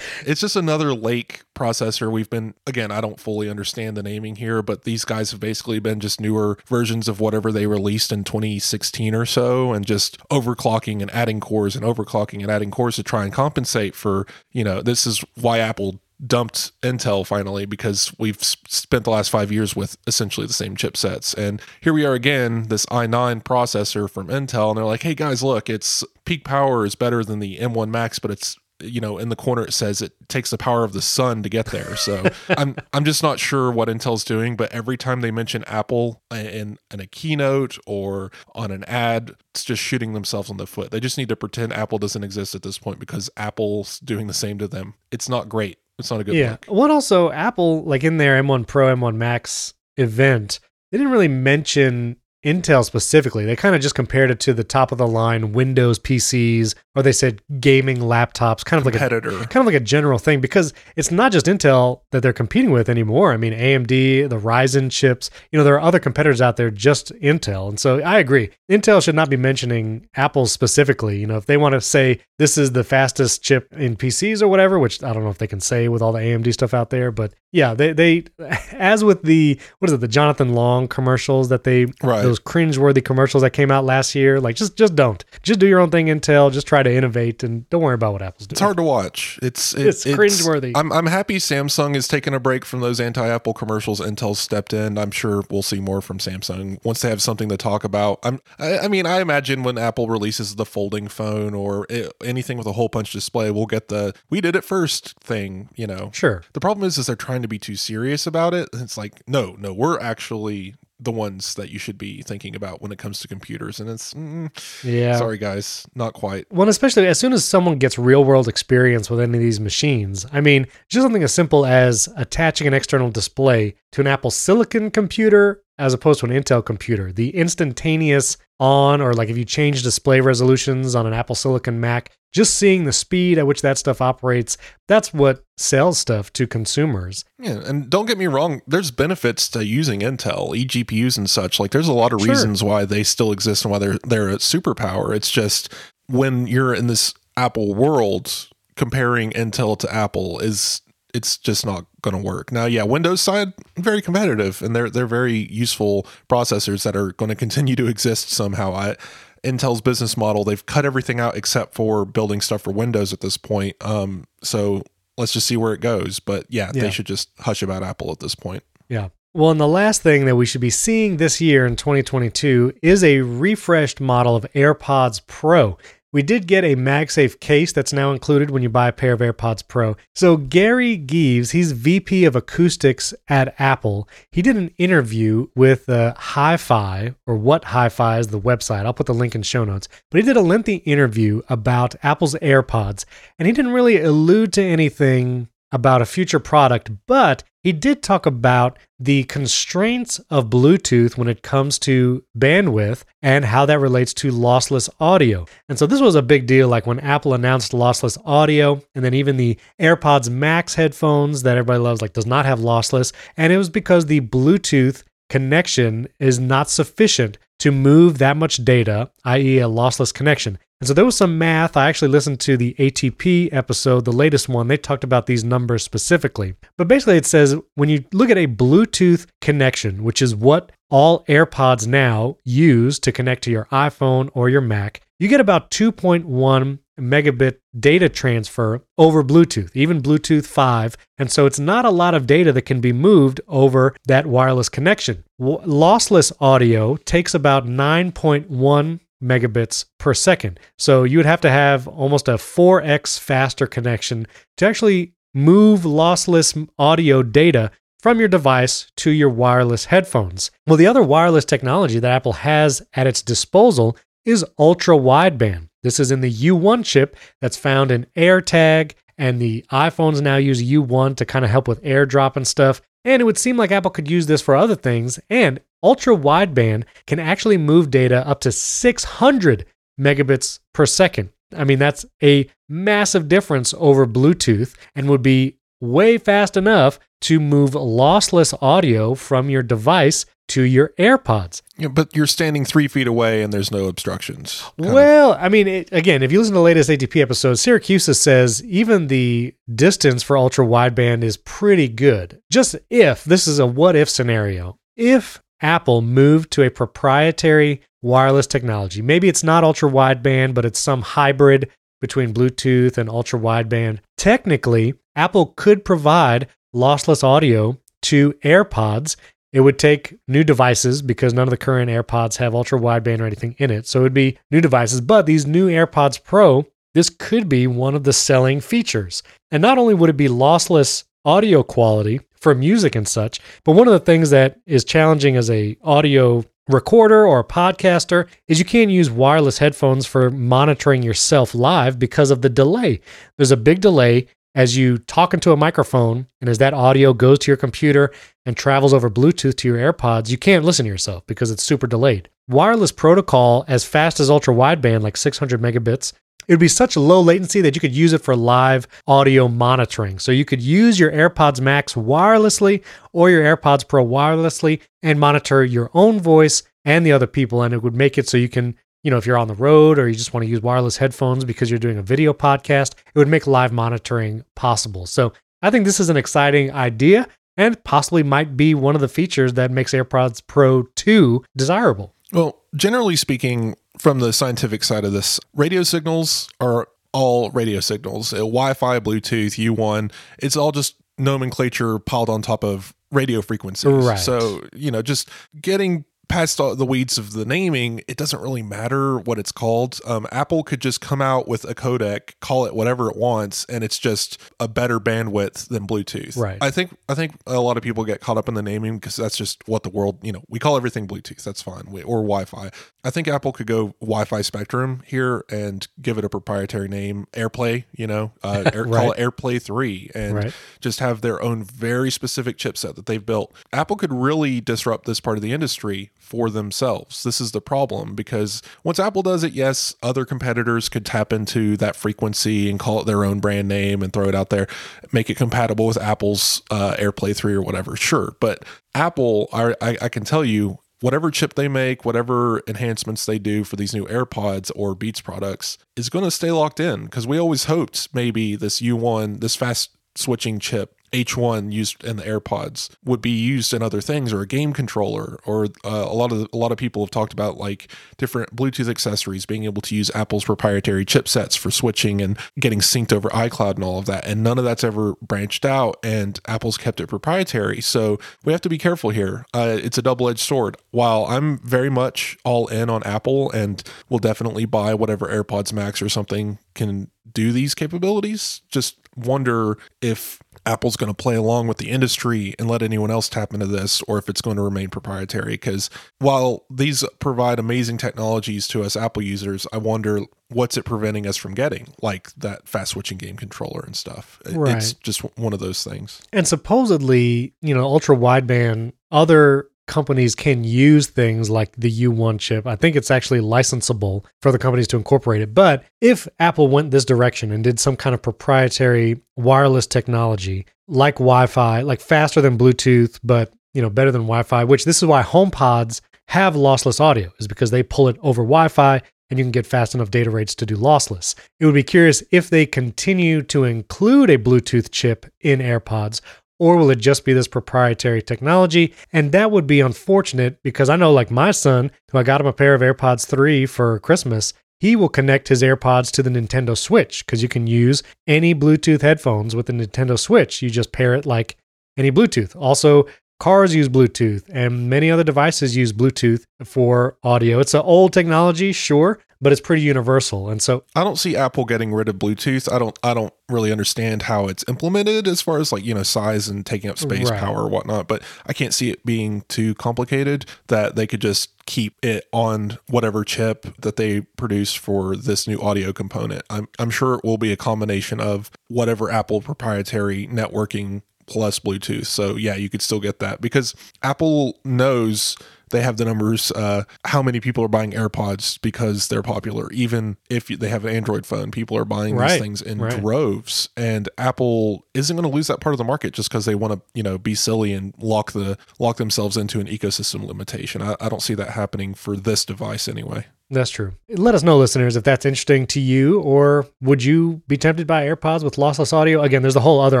it's just another Lake processor. We've been again, I don't fully understand the naming here, but these guys have basically been just newer versions of whatever they released in 2016 or so and just overclocking and adding cores and overclocking and adding cores to try and compensate for, you know, this is why Apple dumped Intel finally because we've spent the last five years with essentially the same chipsets. And here we are again, this i9 processor from Intel, and they're like, hey guys, look, it's peak power is better than the M1 Max, but it's you know in the corner it says it takes the power of the sun to get there. So i'm i'm just not sure what intel's doing but every time they mention apple in, in a keynote or on an ad it's just shooting themselves on the foot. They just need to pretend apple doesn't exist at this point because apple's doing the same to them. It's not great it's not a good yeah. look What also Apple like in their M1 Pro, M1 Max event, they didn't really mention Intel specifically. They kind of just compared it to the top of the line Windows PCs, or they said gaming laptops, kind of like a kind of like a general thing because it's not just Intel that they're competing with anymore. I mean, AMD, the Ryzen chips, you know, there are other competitors out there just Intel. And so I agree. Intel should not be mentioning Apple specifically. You know, if they want to say this is the fastest chip in PCs or whatever, which I don't know if they can say with all the AMD stuff out there, but yeah, they they as with the what is it, the Jonathan Long commercials that they right those cringeworthy commercials that came out last year, like just just don't. Just do your own thing, Intel. Just try to innovate and don't worry about what Apple's doing. it's hard to watch it's it- It's cringeworthy. I'm, I'm happy samsung is taking a break from those anti-apple commercials intel's stepped in i'm sure we'll see more from samsung once they have something to talk about i'm i, I mean i imagine when apple releases the folding phone or i anything with a hole punch display we'll get the we did it first thing you know Sure. the problem is is they're trying to be too serious about it it's like no no we're actually the ones that you should be thinking about when it comes to computers. And it's mm, Yeah. sorry guys not quite. Well, especially as soon as someone gets real world experience with any of these machines, I mean, just something as simple as attaching an external display to an Apple Silicon computer as opposed to an Intel computer. The instantaneous on, or like if you change display resolutions on an Apple Silicon Mac, just seeing the speed at which that stuff operates, that's what sells stuff to consumers. Yeah, and don't get me wrong, there's benefits to using Intel, eGPUs and such. Like there's a lot of Sure. reasons why they still exist and why they're they're a superpower. It's just when you're in this Apple world, comparing Intel to Apple is it's just not going to work. Now, yeah, Windows side very competitive and they're they're very useful processors that are going to continue to exist somehow. I Intel's business model, they've cut everything out except for building stuff for Windows at this point. Um, so let's just see where it goes. But yeah, Yeah. they should just hush about Apple at this point. Yeah. Well, and the last thing that we should be seeing this year in 2022 is a refreshed model of AirPods Pro. We did get a MagSafe case that's now included when you buy a pair of AirPods Pro. So, Gary Geaves, he's VP of acoustics at Apple. He did an interview with uh, Hi Fi, or What Hi Fi is the website. I'll put the link in show notes. But he did a lengthy interview about Apple's AirPods, and he didn't really allude to anything about a future product, but he did talk about the constraints of Bluetooth when it comes to bandwidth and how that relates to lossless audio. And so this was a big deal like when Apple announced lossless audio and then even the AirPods Max headphones that everybody loves like does not have lossless and it was because the Bluetooth connection is not sufficient to move that much data, i.e., a lossless connection. And so there was some math. I actually listened to the ATP episode, the latest one. They talked about these numbers specifically. But basically, it says when you look at a Bluetooth connection, which is what all AirPods now use to connect to your iPhone or your Mac, you get about 2.1 megabit data transfer over Bluetooth, even Bluetooth 5. And so it's not a lot of data that can be moved over that wireless connection. Lossless audio takes about 9.1 megabits per second. So you would have to have almost a 4x faster connection to actually move lossless audio data from your device to your wireless headphones. Well, the other wireless technology that Apple has at its disposal is ultra wideband. This is in the U1 chip that's found in AirTag, and the iPhones now use U1 to kind of help with AirDrop and stuff. And it would seem like Apple could use this for other things. And ultra wideband can actually move data up to 600 megabits per second. I mean, that's a massive difference over Bluetooth and would be way fast enough to move lossless audio from your device to your AirPods. Yeah, but you're standing three feet away and there's no obstructions. kind of. Well, I mean, it, again, if you listen to the latest ATP episode, Syracuse says even the distance for ultra wideband is pretty good. Just if this is a what if scenario, if Apple moved to a proprietary wireless technology, maybe it's not ultra wideband, but it's some hybrid between Bluetooth and ultra wideband. Technically, Apple could provide lossless audio to AirPods. It would take new devices because none of the current AirPods have ultra wideband or anything in it. So it would be new devices. But these new AirPods Pro, this could be one of the selling features. And not only would it be lossless audio quality for music and such, but one of the things that is challenging as a audio recorder or a podcaster is you can't use wireless headphones for monitoring yourself live because of the delay. There's a big delay as you talk into a microphone and as that audio goes to your computer and travels over Bluetooth to your AirPods, you can't listen to yourself because it's super delayed. Wireless protocol as fast as ultra wideband like 600 megabits it would be such low latency that you could use it for live audio monitoring. So you could use your AirPods Max wirelessly or your AirPods Pro wirelessly and monitor your own voice and the other people. And it would make it so you can, you know, if you're on the road or you just want to use wireless headphones because you're doing a video podcast, it would make live monitoring possible. So I think this is an exciting idea and possibly might be one of the features that makes AirPods Pro 2 desirable. Well, generally speaking, from the scientific side of this, radio signals are all radio signals. Uh, Wi-Fi, Bluetooth, U1, it's all just nomenclature piled on top of radio frequencies. Right. So, you know, just getting past all the weeds of the naming, it doesn't really matter what it's called. Um, Apple could just come out with a codec, call it whatever it wants, and it's just a better bandwidth than Bluetooth. Right. I think I think a lot of people get caught up in the naming because that's just what the world, you know, we call everything Bluetooth. That's fine, we, or Wi-Fi. I think Apple could go Wi-Fi Spectrum here and give it a proprietary name, AirPlay. You know, uh, air, Right. call it AirPlay Three, and Right. just have their own very specific chipset that they've built. Apple could really disrupt this part of the industry for themselves. This is the problem because once Apple does it, yes, other competitors could tap into that frequency and call it their own brand name and throw it out there, make it compatible with Apple's uh, AirPlay 3 or whatever. Sure. But Apple, I, I, I can tell you, whatever chip they make, whatever enhancements they do for these new AirPods or Beats products is going to stay locked in because we always hoped maybe this U1, this fast switching chip H1 used in the AirPods would be used in other things or a game controller or uh, a lot of a lot of people have talked about like different Bluetooth accessories being able to use Apple's proprietary chipsets for switching and getting synced over iCloud and all of that. And none of that's ever branched out and Apple's kept it proprietary. So we have to be careful here. Uh, it's a double-edged sword. While I'm very much all in on Apple and will definitely buy whatever AirPods Max or something can do these capabilities just wonder if Apple's going to play along with the industry and let anyone else tap into this, or if it's going to remain proprietary. Because while these provide amazing technologies to us Apple users, I wonder what's it preventing us from getting, like that fast switching game controller and stuff. It- It's just one of those things. And supposedly, you know, ultra wideband, other companies can use things like the U1 chip. I think it's actually licensable for the companies to incorporate it. But if Apple went this direction and did some kind of proprietary wireless technology like Wi-Fi, like faster than Bluetooth, but you know, better than Wi-Fi, which this is why HomePods have lossless audio, is because they pull it over Wi-Fi and you can get fast enough data rates to do lossless. It would be curious if they continue to include a Bluetooth chip in AirPods, or will it just be this proprietary technology? And that would be unfortunate because I know, like my son, who I got him a pair of AirPods 3 for Christmas, he will connect his AirPods to the Nintendo Switch because you can use any Bluetooth headphones with the Nintendo Switch. You just pair it like any Bluetooth. Also, cars use Bluetooth and many other devices use Bluetooth for audio. It's an old technology, sure, but it's pretty universal. And so, I don't see Apple getting rid of Bluetooth. I don't. I don't really understand how it's implemented as far as like you know size and taking up space, Right. power, or whatnot. But I can't see it being too complicated that they could just keep it on whatever chip that they produce for this new audio component. I'm I'm sure it will be a combination of whatever Apple proprietary networking plus Bluetooth. So yeah, you could still get that because Apple knows they have the numbers uh, how many people are buying AirPods because they're popular. Even if they have an Android phone, people are buying Right, these things in right. droves, and Apple isn't going to lose that part of the market just because they want to you know be silly and lock the lock themselves into an ecosystem limitation. I, I don't see that happening for this device anyway. That's true. Let us know, listeners, if that's interesting to you, or would you be tempted by AirPods with lossless audio? Again, there's a whole other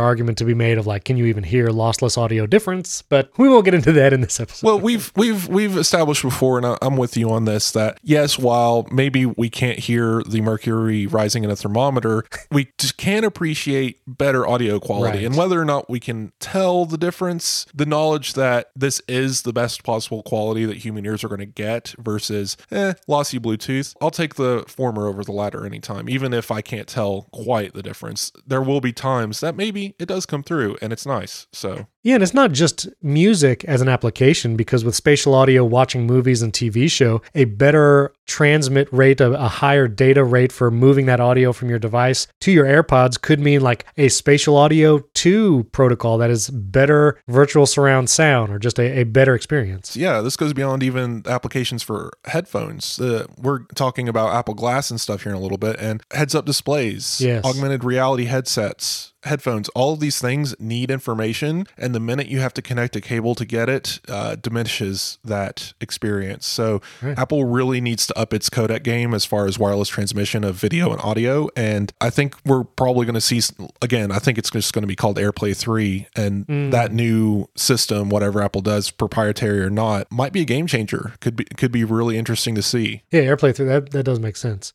argument to be made of like, can you even hear lossless audio difference? But we won't get into that in this episode. Well, we've we've we've established before, and I'm with you on this that yes, while maybe we can't hear the mercury rising in a thermometer, we just can appreciate better audio quality, Right. and whether or not we can tell the difference, the knowledge that this is the best possible quality that human ears are going to get versus eh, lossy Bluetooth. I'll take the former over the latter anytime, even if I can't tell quite the difference. There will be times that maybe it does come through, and it's nice. So Yeah, and it's not just music as an application because with spatial audio, watching movies and TV show, a better transmit rate, a, a higher data rate for moving that audio from your device to your AirPods could mean like a spatial audio 2 protocol that is better virtual surround sound or just a, a better experience. yeah, this goes beyond even applications for headphones. Uh, we're talking about Apple Glass and stuff here in a little bit, and heads up displays, Yes. augmented reality headsets, headphones. All of these things need information, and the minute you have to connect a cable to get it, uh, diminishes that experience. So Right. Apple really needs to up its codec game as far as wireless transmission of video and audio. And I think we're probably going to see again. I think it's just going to be called AirPlay three, and Mm. that new system, whatever Apple does, proprietary or not, might be a game changer. Could be could be really interesting to see. Yeah, AirPlay 3, that, that does make sense.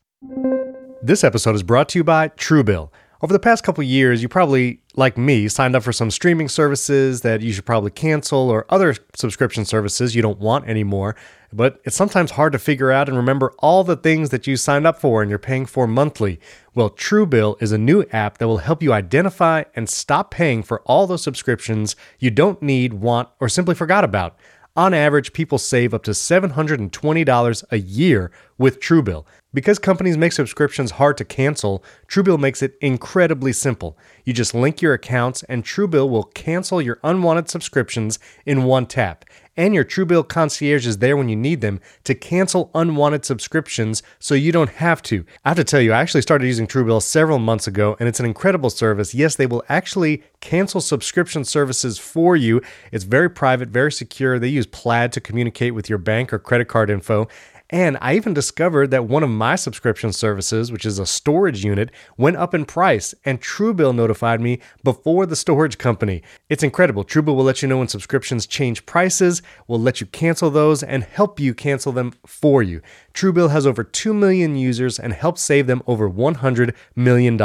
This episode is brought to you by Truebill. Over the past couple years, you probably, like me, signed up for some streaming services that you should probably cancel or other subscription services you don't want anymore. But it's sometimes hard to figure out and remember all the things that you signed up for and you're paying for monthly. Well, Truebill is a new app that will help you identify and stop paying for all those subscriptions you don't need, want, or simply forgot about. On average, people save up to $720 a year with Truebill. Because companies make subscriptions hard to cancel, Truebill makes it incredibly simple. You just link your accounts, and Truebill will cancel your unwanted subscriptions in one tap. And your Truebill concierge is there when you need them to cancel unwanted subscriptions so you don't have to. I have to tell you, I actually started using Truebill several months ago, and it's an incredible service. Yes, they will actually cancel subscription services for you. It's very private, very secure. They use Plaid to communicate with your bank or credit card info. And I even discovered that one of my subscription services, which is a storage unit, went up in price, and Truebill notified me before the storage company. It's incredible. Truebill will let you know when subscriptions change prices, will let you cancel those, and help you cancel them for you. Truebill has over 2 million users and helps save them over $100 million.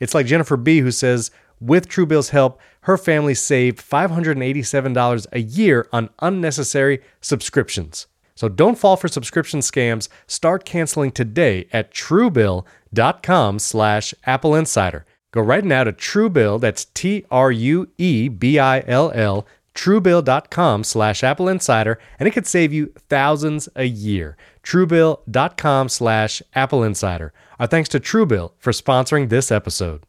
It's like Jennifer B., who says, with Truebill's help, her family saved $587 a year on unnecessary subscriptions. So don't fall for subscription scams. Start canceling today at truebill.com slash Apple Insider. Go right now to Truebill, that's T-R-U-E-B-I-L-L, truebill.com slash Apple Insider, and it could save you thousands a year. Truebill.com slash Apple Insider. Our thanks to Truebill for sponsoring this episode.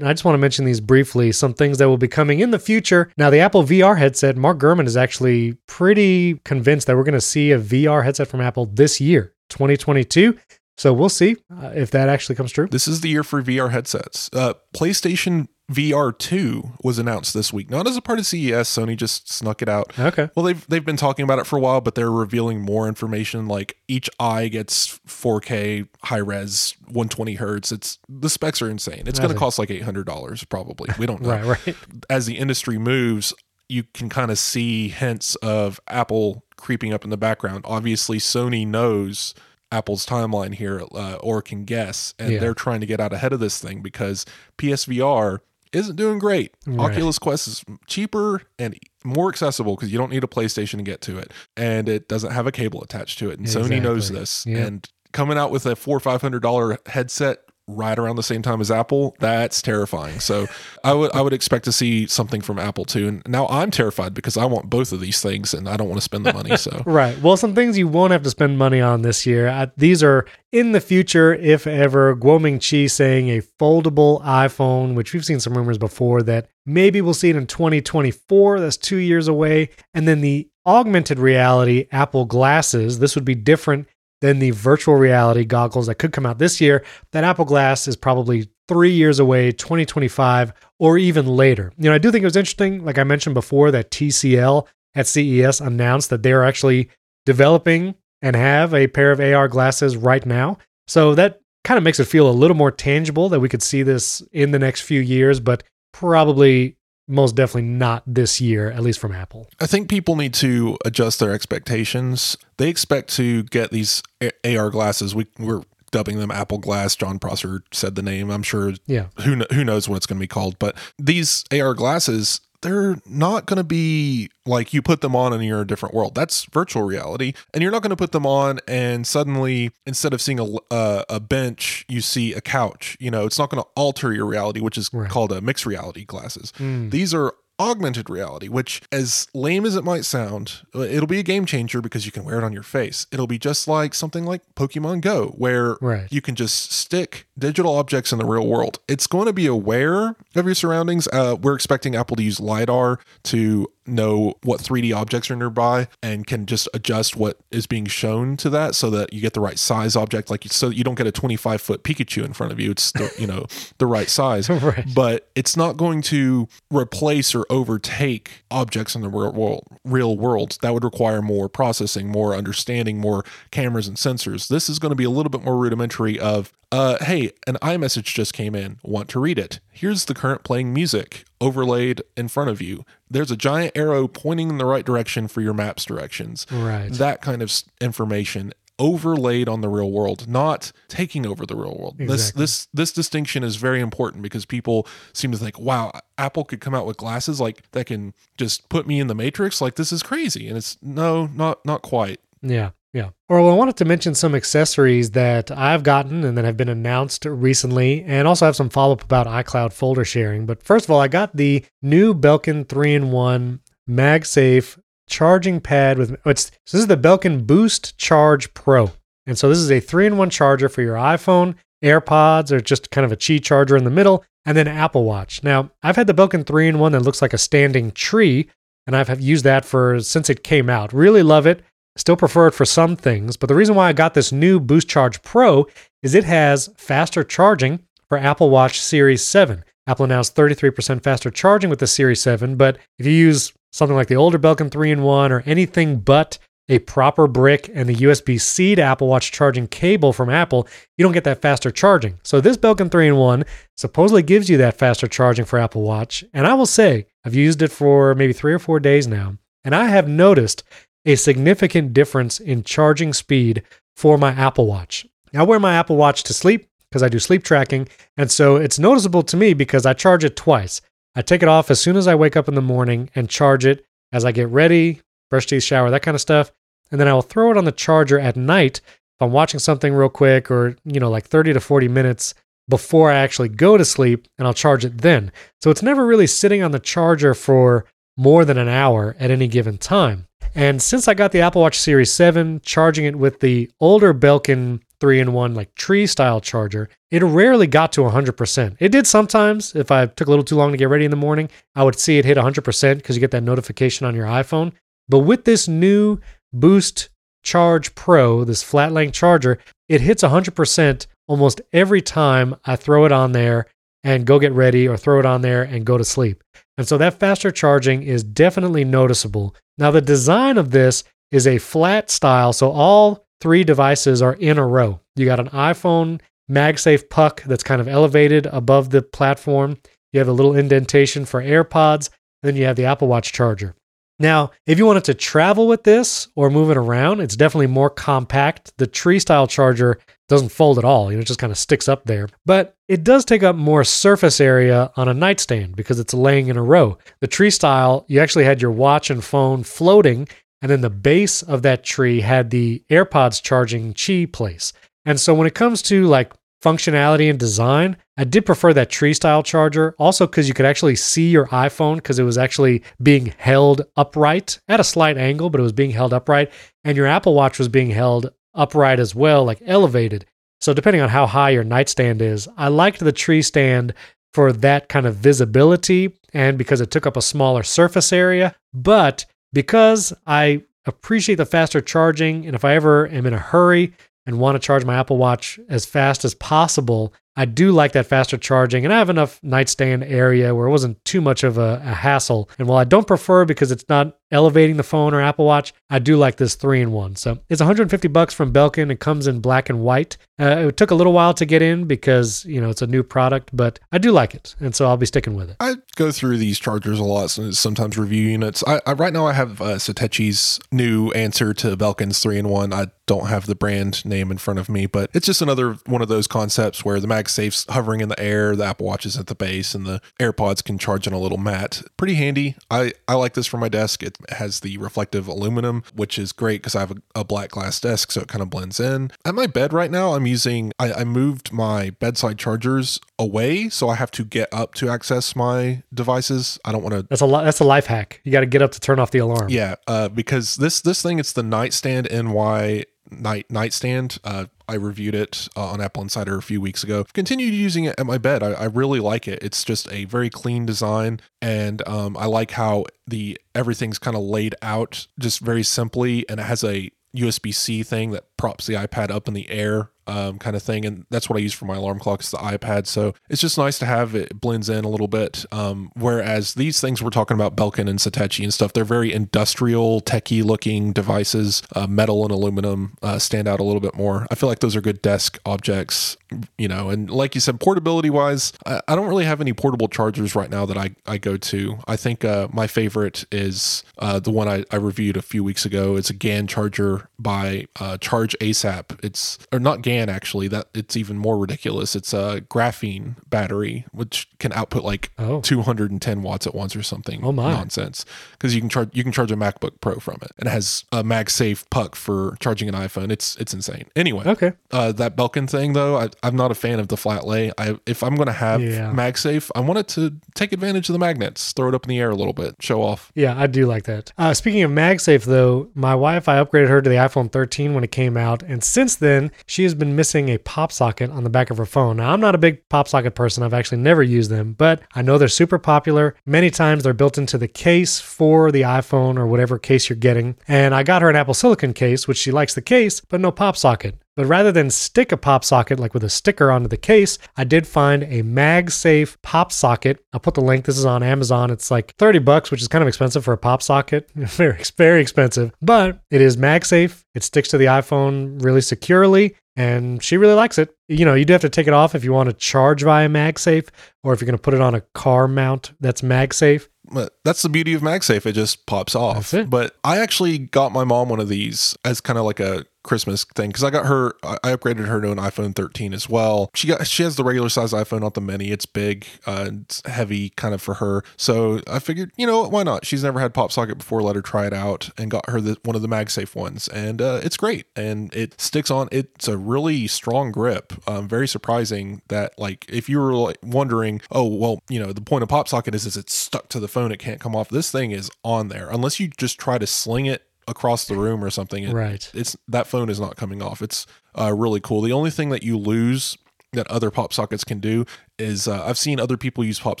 And I just want to mention these briefly, some things that will be coming in the future. Now, the Apple VR headset, Mark Gurman is actually pretty convinced that we're going to see a VR headset from Apple this year, 2022. So we'll see uh, if that actually comes true. This is the year for VR headsets. Uh, PlayStation VR 2 was announced this week. Not as a part of CES, Sony just snuck it out. Okay. Well, they've they've been talking about it for a while, but they're revealing more information. Like each eye gets 4K high res, 120 hertz. It's the specs are insane. It's going to cost like eight hundred dollars probably. We don't know. Right, right. As the industry moves, you can kind of see hints of Apple creeping up in the background. Obviously, Sony knows Apple's timeline here, uh, or can guess, and Yeah. they're trying to get out ahead of this thing because PSVR isn't doing great. Right. Oculus Quest is cheaper and more accessible because you don't need a PlayStation to get to it, and it doesn't have a cable attached to it. And Sony knows this. Yeah. And coming out with a four or five hundred dollar headset right around the same time as Apple, that's terrifying. So I would I would expect to see something from Apple too. And now I'm terrified because I want both of these things and I don't want to spend the money. So Right. Well, some things you won't have to spend money on this year. Uh, these are in the future, if ever. Kuo Ming-Chi saying a foldable iPhone, which we've seen some rumors before that maybe we'll see it in 2024. That's two years away. And then the augmented reality Apple glasses. This would be different than the virtual reality goggles that could come out this year. That Apple Glass is probably three years away, 2025, or even later. You know, I do think it was interesting, like I mentioned before, that TCL at CES announced that they're actually developing and have a pair of AR glasses right now. So that kind of makes it feel a little more tangible that we could see this in the next few years, but probably most definitely not this year, at least from Apple. I think people need to adjust their expectations. They expect to get these A- AR glasses. We, we're dubbing them Apple Glass. Jon Prosser said the name. I'm sure. Yeah. Who who knows what it's going to be called? But these AR glasses, they're not going to be like you put them on and you're in a different world. That's virtual reality, and you're not going to put them on and suddenly instead of seeing a uh, a bench, you see a couch. You know, it's not going to alter your reality, which is Right. called a mixed reality glasses. Mm. These are augmented reality, which, as lame as it might sound, uh, it'll be a game changer because you can wear it on your face. It'll be just like something like Pokemon Go, where Right. you can just stick digital objects in the real world. It's going to be aware of your surroundings. Uh, we're expecting Apple to use LiDAR to know what 3D objects are nearby and can just adjust what is being shown to that so that you get the right size object. Like so you don't get a 25 foot Pikachu in front of you. It's the, you know the right size. Right. but it's not going to replace or overtake objects in the real world real world. That would require more processing more understanding more cameras and sensors. This is going to be a little bit more rudimentary of uh, hey, an iMessage just came in. Want to read it? Here's the current playing music overlaid in front of you. There's a giant arrow pointing in the right direction for your maps directions. Right. That kind of information overlaid on the real world, not taking over the real world. This Exactly. this this distinction is very important because people seem to think, "Wow, Apple could come out with glasses like that can just put me in the matrix. Like this is crazy." And it's no, not not quite. Yeah, yeah. Or I wanted to mention some accessories that I've gotten and that have been announced recently, and also have some follow up about iCloud folder sharing. But first of all, I got the new Belkin 3 in 1 MagSafe charging pad with oh, it's so this is the Belkin Boost Charge Pro. And so this is a 3 in 1 charger for your iPhone, AirPods, or just kind of a Qi charger in the middle, and then Apple Watch. Now, I've had the Belkin 3 in 1 that looks like a standing tree, and I've used that for since it came out. Really love it. Still prefer it for some things, but the reason why I got this new Boost Charge Pro is it has faster charging for Apple Watch Series 7. Apple announced 33% faster charging with the Series 7, but if you use something like the older Belkin 3 in 1 or anything but a proper brick and the USB C to Apple Watch charging cable from Apple, you don't get that faster charging. So this Belkin 3 in 1 supposedly gives you that faster charging for Apple Watch. And I will say, I've used it for maybe three or four days now, and I have noticed a significant difference in charging speed for my Apple Watch. I wear my Apple Watch to sleep because I do sleep tracking, and so it's noticeable to me because I charge it twice. I take it off as soon as I wake up in the morning and charge it as I get ready, brush teeth, shower, that kind of stuff, and then I will throw it on the charger at night if I'm watching something real quick or, you know, like 30 to 40 minutes before I actually go to sleep and I'll charge it then. So it's never really sitting on the charger for more than an hour at any given time. And since I got the Apple Watch Series 7, charging it with the older Belkin 3 in 1 like tree style charger, it rarely got to 100%. It did sometimes. If I took a little too long to get ready in the morning, I would see it hit 100% because you get that notification on your iPhone. But with this new Boost Charge Pro, this flat length charger, it hits 100% almost every time I throw it on there and go get ready or throw it on there and go to sleep. And so that faster charging is definitely noticeable. Now, the design of this is a flat style, so all three devices are in a row. You got an iPhone MagSafe puck that's kind of elevated above the platform. You have a little indentation for AirPods, and then you have the Apple Watch charger. Now, if you wanted to travel with this or move it around, it's definitely more compact. The tree style charger doesn't fold at all, you know, it just kind of sticks up there. But it does take up more surface area on a nightstand because it's laying in a row. The tree style, you actually had your watch and phone floating, and then the base of that tree had the AirPods charging Qi place. And so when it comes to like functionality and design, I did prefer that tree style charger. Also, because you could actually see your iPhone because it was actually being held upright at a slight angle, but it was being held upright. And your Apple Watch was being held upright as well, like elevated. So, depending on how high your nightstand is, I liked the tree stand for that kind of visibility and because it took up a smaller surface area. But because I appreciate the faster charging, and if I ever am in a hurry and want to charge my Apple Watch as fast as possible, I do like that faster charging, and I have enough nightstand area where it wasn't too much of a, a hassle. And while I don't prefer because it's not elevating the phone or Apple Watch, I do like this three in one. So it's 150 bucks from Belkin. It comes in black and white. Uh, it took a little while to get in because you know it's a new product, but I do like it, and so I'll be sticking with it. I go through these chargers a lot, so sometimes review units. I, I right now I have uh, Satechi's new answer to Belkin's three in one. I don't have the brand name in front of me, but it's just another one of those concepts where the MagSafe's hovering in the air, the Apple Watch is at the base, and the AirPods can charge on a little mat. Pretty handy. I, I like this for my desk. It has the reflective aluminum, which is great because I have a, a, black glass desk, so it kind of blends in. At my bed right now, I'm using, I, I moved my bedside chargers away, so I have to get up to access my devices. I don't want to. That's a lot. That's a life hack. You got to get up to turn off the alarm. Yeah, uh, because this this thing, it's the nightstand NY night nightstand. Uh, I reviewed it uh, on Apple Insider a few weeks ago. Continued using it at my bed. I, I really like it. It's just a very clean design, and um, I like how the everything's kind of laid out just very simply, and it has a USB C thing that props the iPad up in the air um, kind of thing. And that's what I use for my alarm clock is the iPad. So it's just nice to have it blends in a little bit. Um, whereas these things we're talking about Belkin and Satechi and stuff, they're very industrial, techy looking devices. Uh, metal and aluminum uh, stand out a little bit more. I feel like those are good desk objects, you know. And like you said, portability wise, I, I don't really have any portable chargers right now that I, I go to. I think uh, my favorite is uh, the one I, I reviewed a few weeks ago. It's a GAN charger by uh, Charge ASAP. It's or not GAN actually. That it's even more ridiculous. It's a graphene battery which can output like oh. 210 watts at once or something. Oh my nonsense! Because you can charge you can charge a MacBook Pro from it, and it has a MagSafe puck for charging an iPhone. It's it's insane. Anyway, okay. Uh, that Belkin thing though, I, am not a fan of the flat lay. I if I'm gonna have yeah. MagSafe, I want it to take advantage of the magnets, throw it up in the air a little bit, show off. Yeah, I do like that. Uh, speaking of MagSafe though, my wife I upgraded her to the iPhone 13 when it came out, and since then she has been missing a pop socket on the back of her phone. Now, I'm not a big pop socket person. I've actually never used them, but I know they're super popular. Many times they're built into the case for the iPhone or whatever case you're getting. And I got her an Apple Silicone case, which she likes the case, but no pop socket. But rather than stick a pop socket like with a sticker onto the case, I did find a MagSafe pop socket. I'll put the link. This is on Amazon. It's like 30 bucks, which is kind of expensive for a pop socket. very, very expensive, but it is MagSafe. It sticks to the iPhone really securely and she really likes it. You know, you do have to take it off if you want to charge via MagSafe or if you're going to put it on a car mount that's MagSafe. But that's the beauty of MagSafe. It just pops off. But I actually got my mom one of these as kind of like a Christmas thing because I got her. I upgraded her to an iPhone 13 as well. She got she has the regular size iPhone, not the mini. It's big, uh, it's heavy, kind of for her. So I figured, you know, why not? She's never had pop socket before. Let her try it out, and got her the, one of the MagSafe ones, and uh, it's great. And it sticks on. It's a really strong grip. Um, very surprising that like if you were like wondering, oh well, you know, the point of pop socket is is it's stuck to the phone. It can't come off. This thing is on there unless you just try to sling it across the room or something. It, right. It's that phone is not coming off. It's uh, really cool. The only thing that you lose that other pop sockets can do is uh, I've seen other people use pop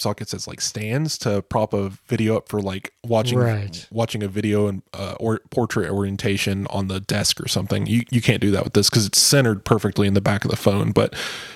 sockets as like stands to prop a video up for like watching right. watching a video and uh, or portrait orientation on the desk or something. You you can't do that with this because it's centered perfectly in the back of the phone. But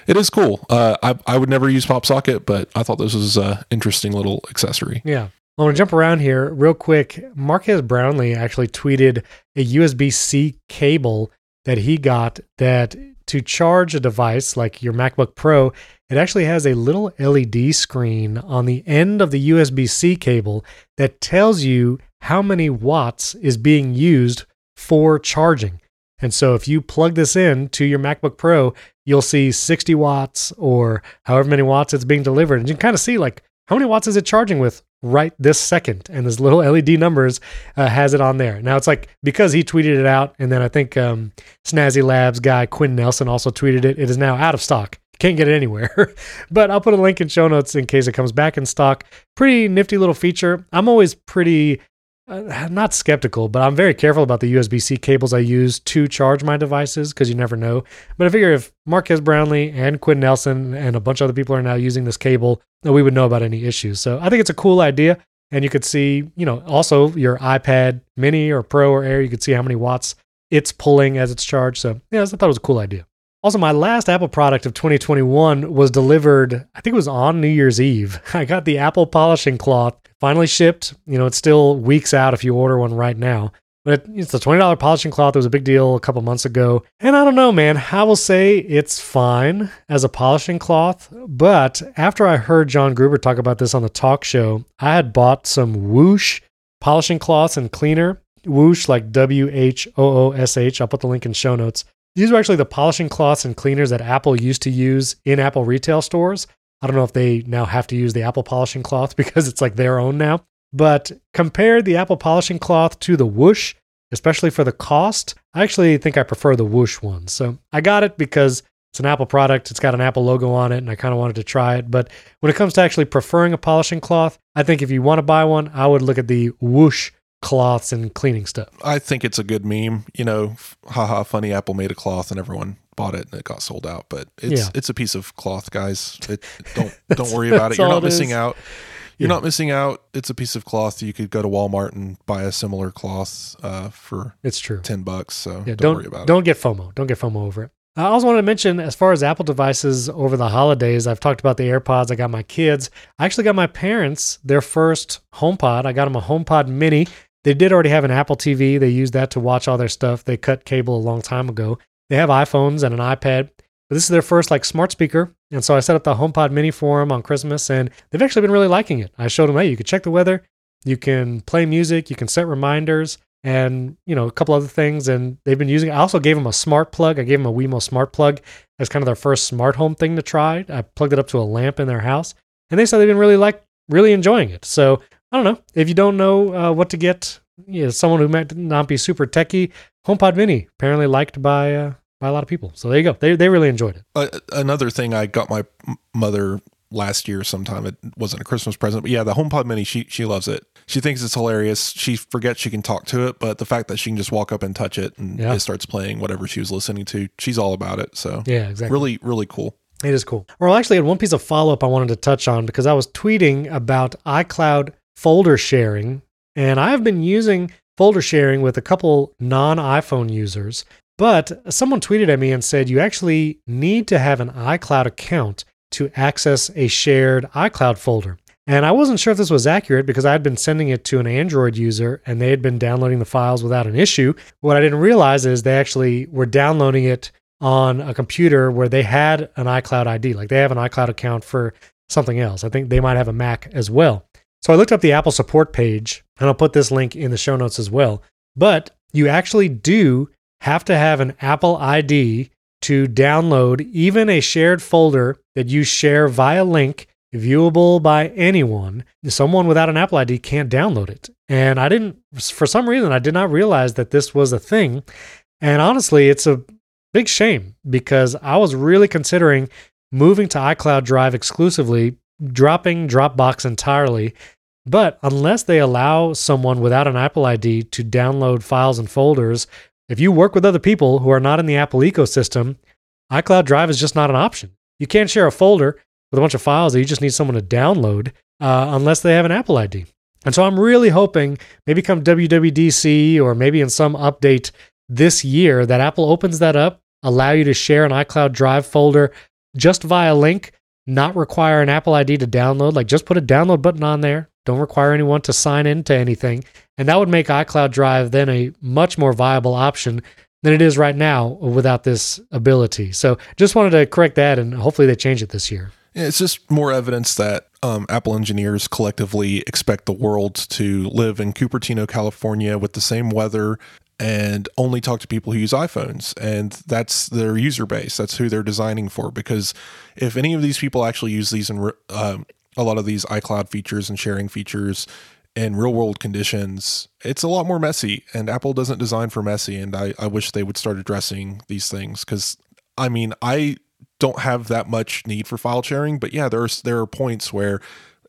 it is cool. Uh, I I would never use pop socket, but I thought this was a interesting little accessory. Yeah. I want to jump around here real quick. Marques Brownlee actually tweeted a USB C cable that he got that to charge a device like your MacBook Pro, it actually has a little LED screen on the end of the USB C cable that tells you how many watts is being used for charging. And so if you plug this in to your MacBook Pro, you'll see 60 watts or however many watts it's being delivered. And you can kind of see like how many watts is it charging with right this second? And this little LED numbers uh, has it on there. Now it's like because he tweeted it out, and then I think um, Snazzy Labs guy Quinn Nelson also tweeted it. It is now out of stock. Can't get it anywhere. but I'll put a link in show notes in case it comes back in stock. Pretty nifty little feature. I'm always pretty uh, not skeptical, but I'm very careful about the USB C cables I use to charge my devices because you never know. But I figure if Marques Brownlee and Quinn Nelson and a bunch of other people are now using this cable, we would know about any issues. So I think it's a cool idea. And you could see, you know, also your iPad mini or Pro or Air, you could see how many watts it's pulling as it's charged. So, yeah, I thought it was a cool idea. Also, my last Apple product of 2021 was delivered, I think it was on New Year's Eve. I got the Apple polishing cloth finally shipped. You know, it's still weeks out if you order one right now. But it's a $20 polishing cloth. It was a big deal a couple months ago. And I don't know, man. I will say it's fine as a polishing cloth. But after I heard John Gruber talk about this on the talk show, I had bought some Whoosh polishing cloths and cleaner. Whoosh, like W H O O S H. I'll put the link in show notes. These were actually the polishing cloths and cleaners that Apple used to use in Apple retail stores. I don't know if they now have to use the Apple polishing cloth because it's like their own now. But compare the Apple polishing cloth to the Whoosh, especially for the cost. I actually think I prefer the Whoosh one. So I got it because it's an Apple product. It's got an Apple logo on it, and I kind of wanted to try it. But when it comes to actually preferring a polishing cloth, I think if you want to buy one, I would look at the Whoosh cloths and cleaning stuff. I think it's a good meme. You know, haha, funny Apple made a cloth and everyone bought it and it got sold out. But it's Yeah. it's a piece of cloth, guys. It, don't don't worry about it. You're not it missing is. out. You're Yeah. not missing out. It's a piece of cloth. You could go to Walmart and buy a similar cloth uh, for It's true. ten bucks. So Yeah, don't, don't worry about it. don't get FOMO. Don't get FOMO over it. I also wanted to mention, as far as Apple devices over the holidays, I've talked about the AirPods. I got my kids. I actually got my parents their first HomePod. I got them a HomePod Mini. They did already have an Apple TV. They used that to watch all their stuff. They cut cable a long time ago. They have iPhones and an iPad. But this is their first like smart speaker. And so I set up the HomePod Mini for them on Christmas, and they've actually been really liking it. I showed them, hey, you can check the weather, you can play music, you can set reminders, and you know a couple other things. And they've been using. it. I also gave them a smart plug. I gave them a Wemo smart plug as kind of their first smart home thing to try. I plugged it up to a lamp in their house, and they said they've been really like really enjoying it. So I don't know if you don't know uh, what to get. You know, someone who might not be super techie, HomePod Mini apparently liked by uh, by a lot of people. So there you go. They they really enjoyed it. Uh, another thing I got my mother last year sometime. It wasn't a Christmas present, but yeah, the HomePod Mini. She she loves it. She thinks it's hilarious. She forgets she can talk to it, but the fact that she can just walk up and touch it and Yeah. it starts playing whatever she was listening to, she's all about it. So Yeah, exactly. really really cool. It is cool. Well, actually, I had one piece of follow up I wanted to touch on because I was tweeting about iCloud folder sharing, and I've been using folder sharing with a couple non iPhone users. But someone tweeted at me and said you actually need to have an iCloud account to access a shared iCloud folder. And I wasn't sure if this was accurate because I had been sending it to an Android user and they had been downloading the files without an issue. What I didn't realize is they actually were downloading it on a computer where they had an iCloud ID. Like they have an iCloud account for something else. I think they might have a Mac as well. So I looked up the Apple support page, and I'll put this link in the show notes as well. But you actually do have to have an Apple ID to download even a shared folder that you share via link, viewable by anyone. Someone without an Apple ID can't download it. And I didn't, for some reason, I did not realize that this was a thing. And honestly, it's a big shame because I was really considering moving to iCloud Drive exclusively, dropping Dropbox entirely. But unless they allow someone without an Apple ID to download files and folders, if you work with other people who are not in the Apple ecosystem, iCloud Drive is just not an option. You can't share a folder with a bunch of files that you just need someone to download uh, unless they have an Apple ID. And so I'm really hoping maybe come WWDC or maybe in some update this year that Apple opens that up, allow you to share an iCloud Drive folder just via link, not require an Apple ID to download. Like just put a download button on there. Don't require anyone to sign into anything. And that would make iCloud Drive then a much more viable option than it is right now without this ability. So just wanted to correct that and hopefully they change it this year. Yeah, it's just more evidence that um, Apple engineers collectively expect the world to live in Cupertino, California, with the same weather and only talk to people who use iPhones. And that's their user base. That's who they're designing for. Because if any of these people actually use these in um, a lot of these iCloud features and sharing features in real world conditions, it's a lot more messy. And Apple doesn't design for messy. And I, I wish they would start addressing these things because, I mean, I don't have that much need for file sharing, but yeah, there's there are points where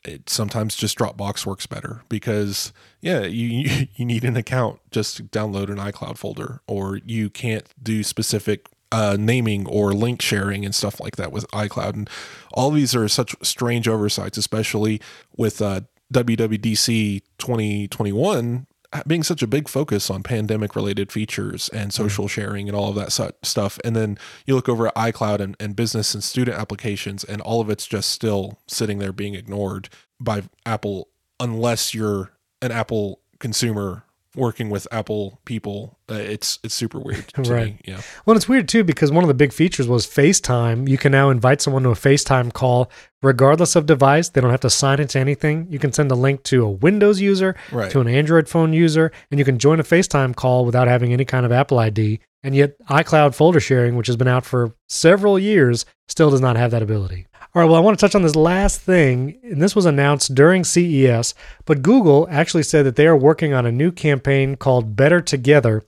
it sometimes just Dropbox works better because yeah, you you need an account just download an iCloud folder, or you can't do specific uh, naming or link sharing and stuff like that with iCloud, and all these are such strange oversights, especially with uh, WWDC 2021 being such a big focus on pandemic related features and mm-hmm. social sharing and all of that su- stuff. And then you look over at iCloud and, and business and student applications, and all of it's just still sitting there being ignored by Apple unless you're an Apple consumer working with Apple people. Uh, it's it's super weird to Right. me. Yeah. Well, it's weird too because one of the big features was FaceTime. You can now invite someone to a FaceTime call regardless of device. They don't have to sign into anything. You can send a link to a Windows user, Right. to an Android phone user, and you can join a FaceTime call without having any kind of Apple ID. And yet, iCloud folder sharing, which has been out for several years, still does not have that ability. All right, well, I want to touch on this last thing, and this was announced during CES, but Google actually said that they are working on a new campaign called Better Together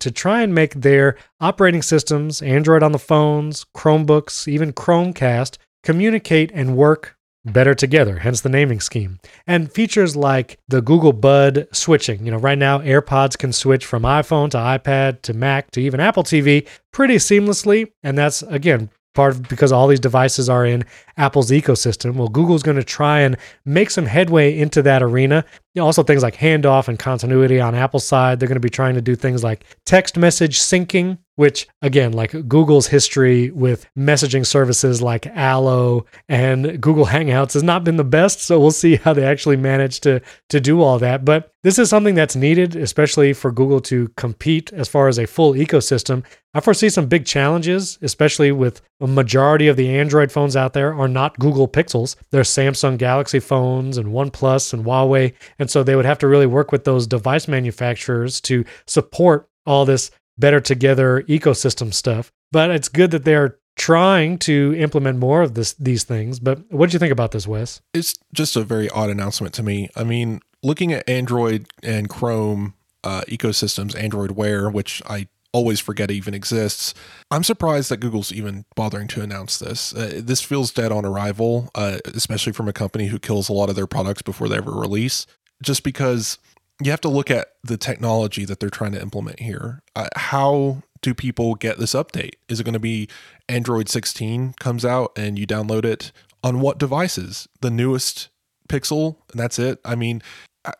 to try and make their operating systems, Android on the phones, Chromebooks, even Chromecast, communicate and work better together, hence the naming scheme. And features like the Google Bud switching. You know, right now AirPods can switch from iPhone to iPad to Mac to even Apple TV pretty seamlessly, and that's again part of because all these devices are in Apple's ecosystem. Well, Google's going to try and make some headway into that arena. You know, also things like handoff and continuity on Apple's side. They're going to be trying to do things like text message syncing, which again, like Google's history with messaging services like Allo and Google Hangouts has not been the best. So we'll see how they actually manage to to do all that. But this is something that's needed, especially for Google to compete as far as a full ecosystem. I foresee some big challenges, especially with a majority of the Android phones out there are not Google Pixels. They're Samsung Galaxy phones and OnePlus and Huawei. And so they would have to really work with those device manufacturers to support all this better together ecosystem stuff. But it's good that they're trying to implement more of this these things. But what do you think about this, Wes? it's just a very odd announcement to me. I mean, looking at Android and Chrome uh, ecosystems, Android Wear, which I always forget even exists, I'm surprised that Google's even bothering to announce this. Uh, this feels dead on arrival, uh, especially from a company who kills a lot of their products before they ever release, just because you have to look at the technology that they're trying to implement here. Uh, how do people get this update? Is it going to be Android 16 comes out and you download it on what devices? The newest Pixel, and that's it. I mean, uh,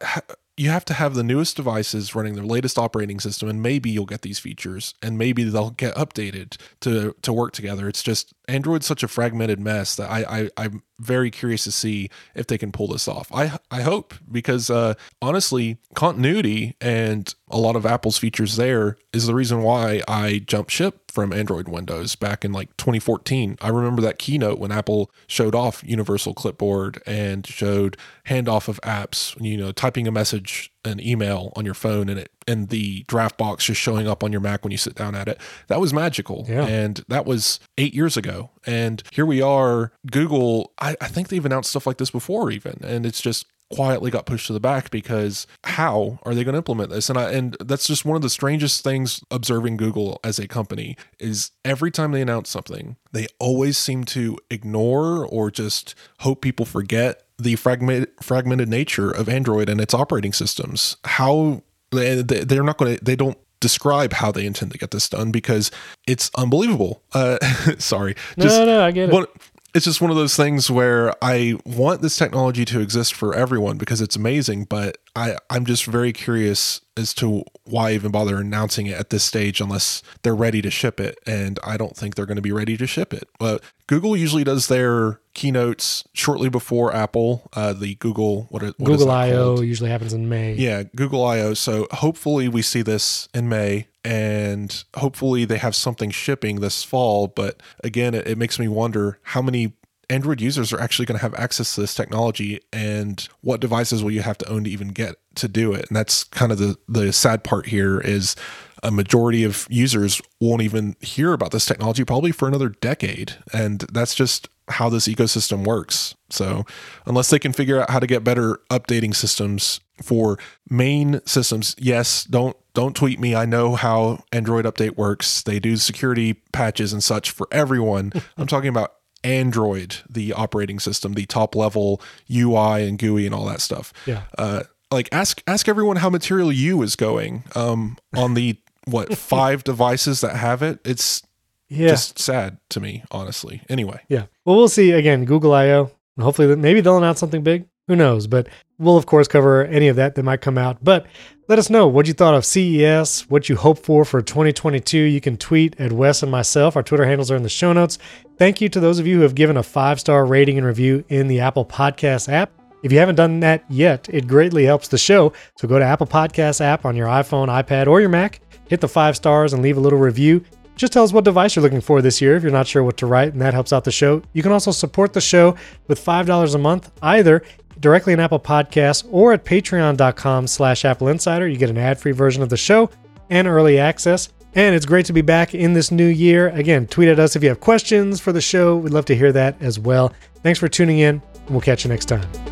you have to have the newest devices running their latest operating system, and maybe you'll get these features, and maybe they'll get updated to to work together. It's just Android's such a fragmented mess that I, I I'm very curious to see if they can pull this off. I I hope because uh, honestly, continuity and a lot of Apple's features there is the reason why I jumped ship from Android Windows back in like 2014. I remember that keynote when Apple showed off Universal Clipboard and showed handoff of apps, you know, typing a message, an email on your phone and it and the draft box just showing up on your Mac when you sit down at it. That was magical. Yeah. And that was eight years ago. And here we are. Google, I, I think they've announced stuff like this before even. And it's just quietly got pushed to the back because how are they going to implement this and I, and that's just one of the strangest things observing Google as a company is every time they announce something they always seem to ignore or just hope people forget the fragment, fragmented nature of Android and its operating systems how they, they- they're not going to they don't describe how they intend to get this done because it's unbelievable uh sorry no, no, I get it. one, it's just one of those things where I want this technology to exist for everyone because it's amazing, but I, I'm just very curious as to why even bother announcing it at this stage unless they're ready to ship it. And I don't think they're going to be ready to ship it. But Google usually does their keynotes shortly before Apple, uh, the Google, what, what is Google I/O usually happens in May. Yeah, Google I/O. So hopefully we see this in May, and hopefully they have something shipping this fall. But again, it, it makes me wonder how many Android users are actually going to have access to this technology, and what devices will you have to own to even get to do it. And that's kind of the the sad part here is a majority of users won't even hear about this technology probably for another decade, and that's just how this ecosystem works. So, unless they can figure out how to get better updating systems for main systems, yes, don't don't tweet me. I know how Android update works. They do security patches and such for everyone. I'm talking about Android, the operating system, the top level UI and GUI and all that stuff. Yeah. Uh, like ask ask everyone how Material You is going um, on the what five devices that have it. It's Yeah. just sad to me, honestly. Anyway, yeah. Well, we'll see. Again, Google I/O. And hopefully, maybe they'll announce something big. Who knows? But we'll, of course, cover any of that that might come out. But let us know what you thought of CES, what you hope for for 2022. You can tweet at Wes and myself. Our Twitter handles are in the show notes. Thank you to those of you who have given a five star rating and review in the Apple Podcast app. If you haven't done that yet, it greatly helps the show. So go to Apple Podcast app on your iPhone, iPad, or your Mac, hit the five stars and leave a little review. Just tell us what device you're looking for this year if you're not sure what to write, and that helps out the show. You can also support the show with $5 a month, either directly in Apple Podcasts or at patreon.com slash Apple Insider. You get an ad-free version of the show and early access. And it's great to be back in this new year. Again, tweet at us if you have questions for the show. We'd love to hear that as well. Thanks for tuning in, and we'll catch you next time.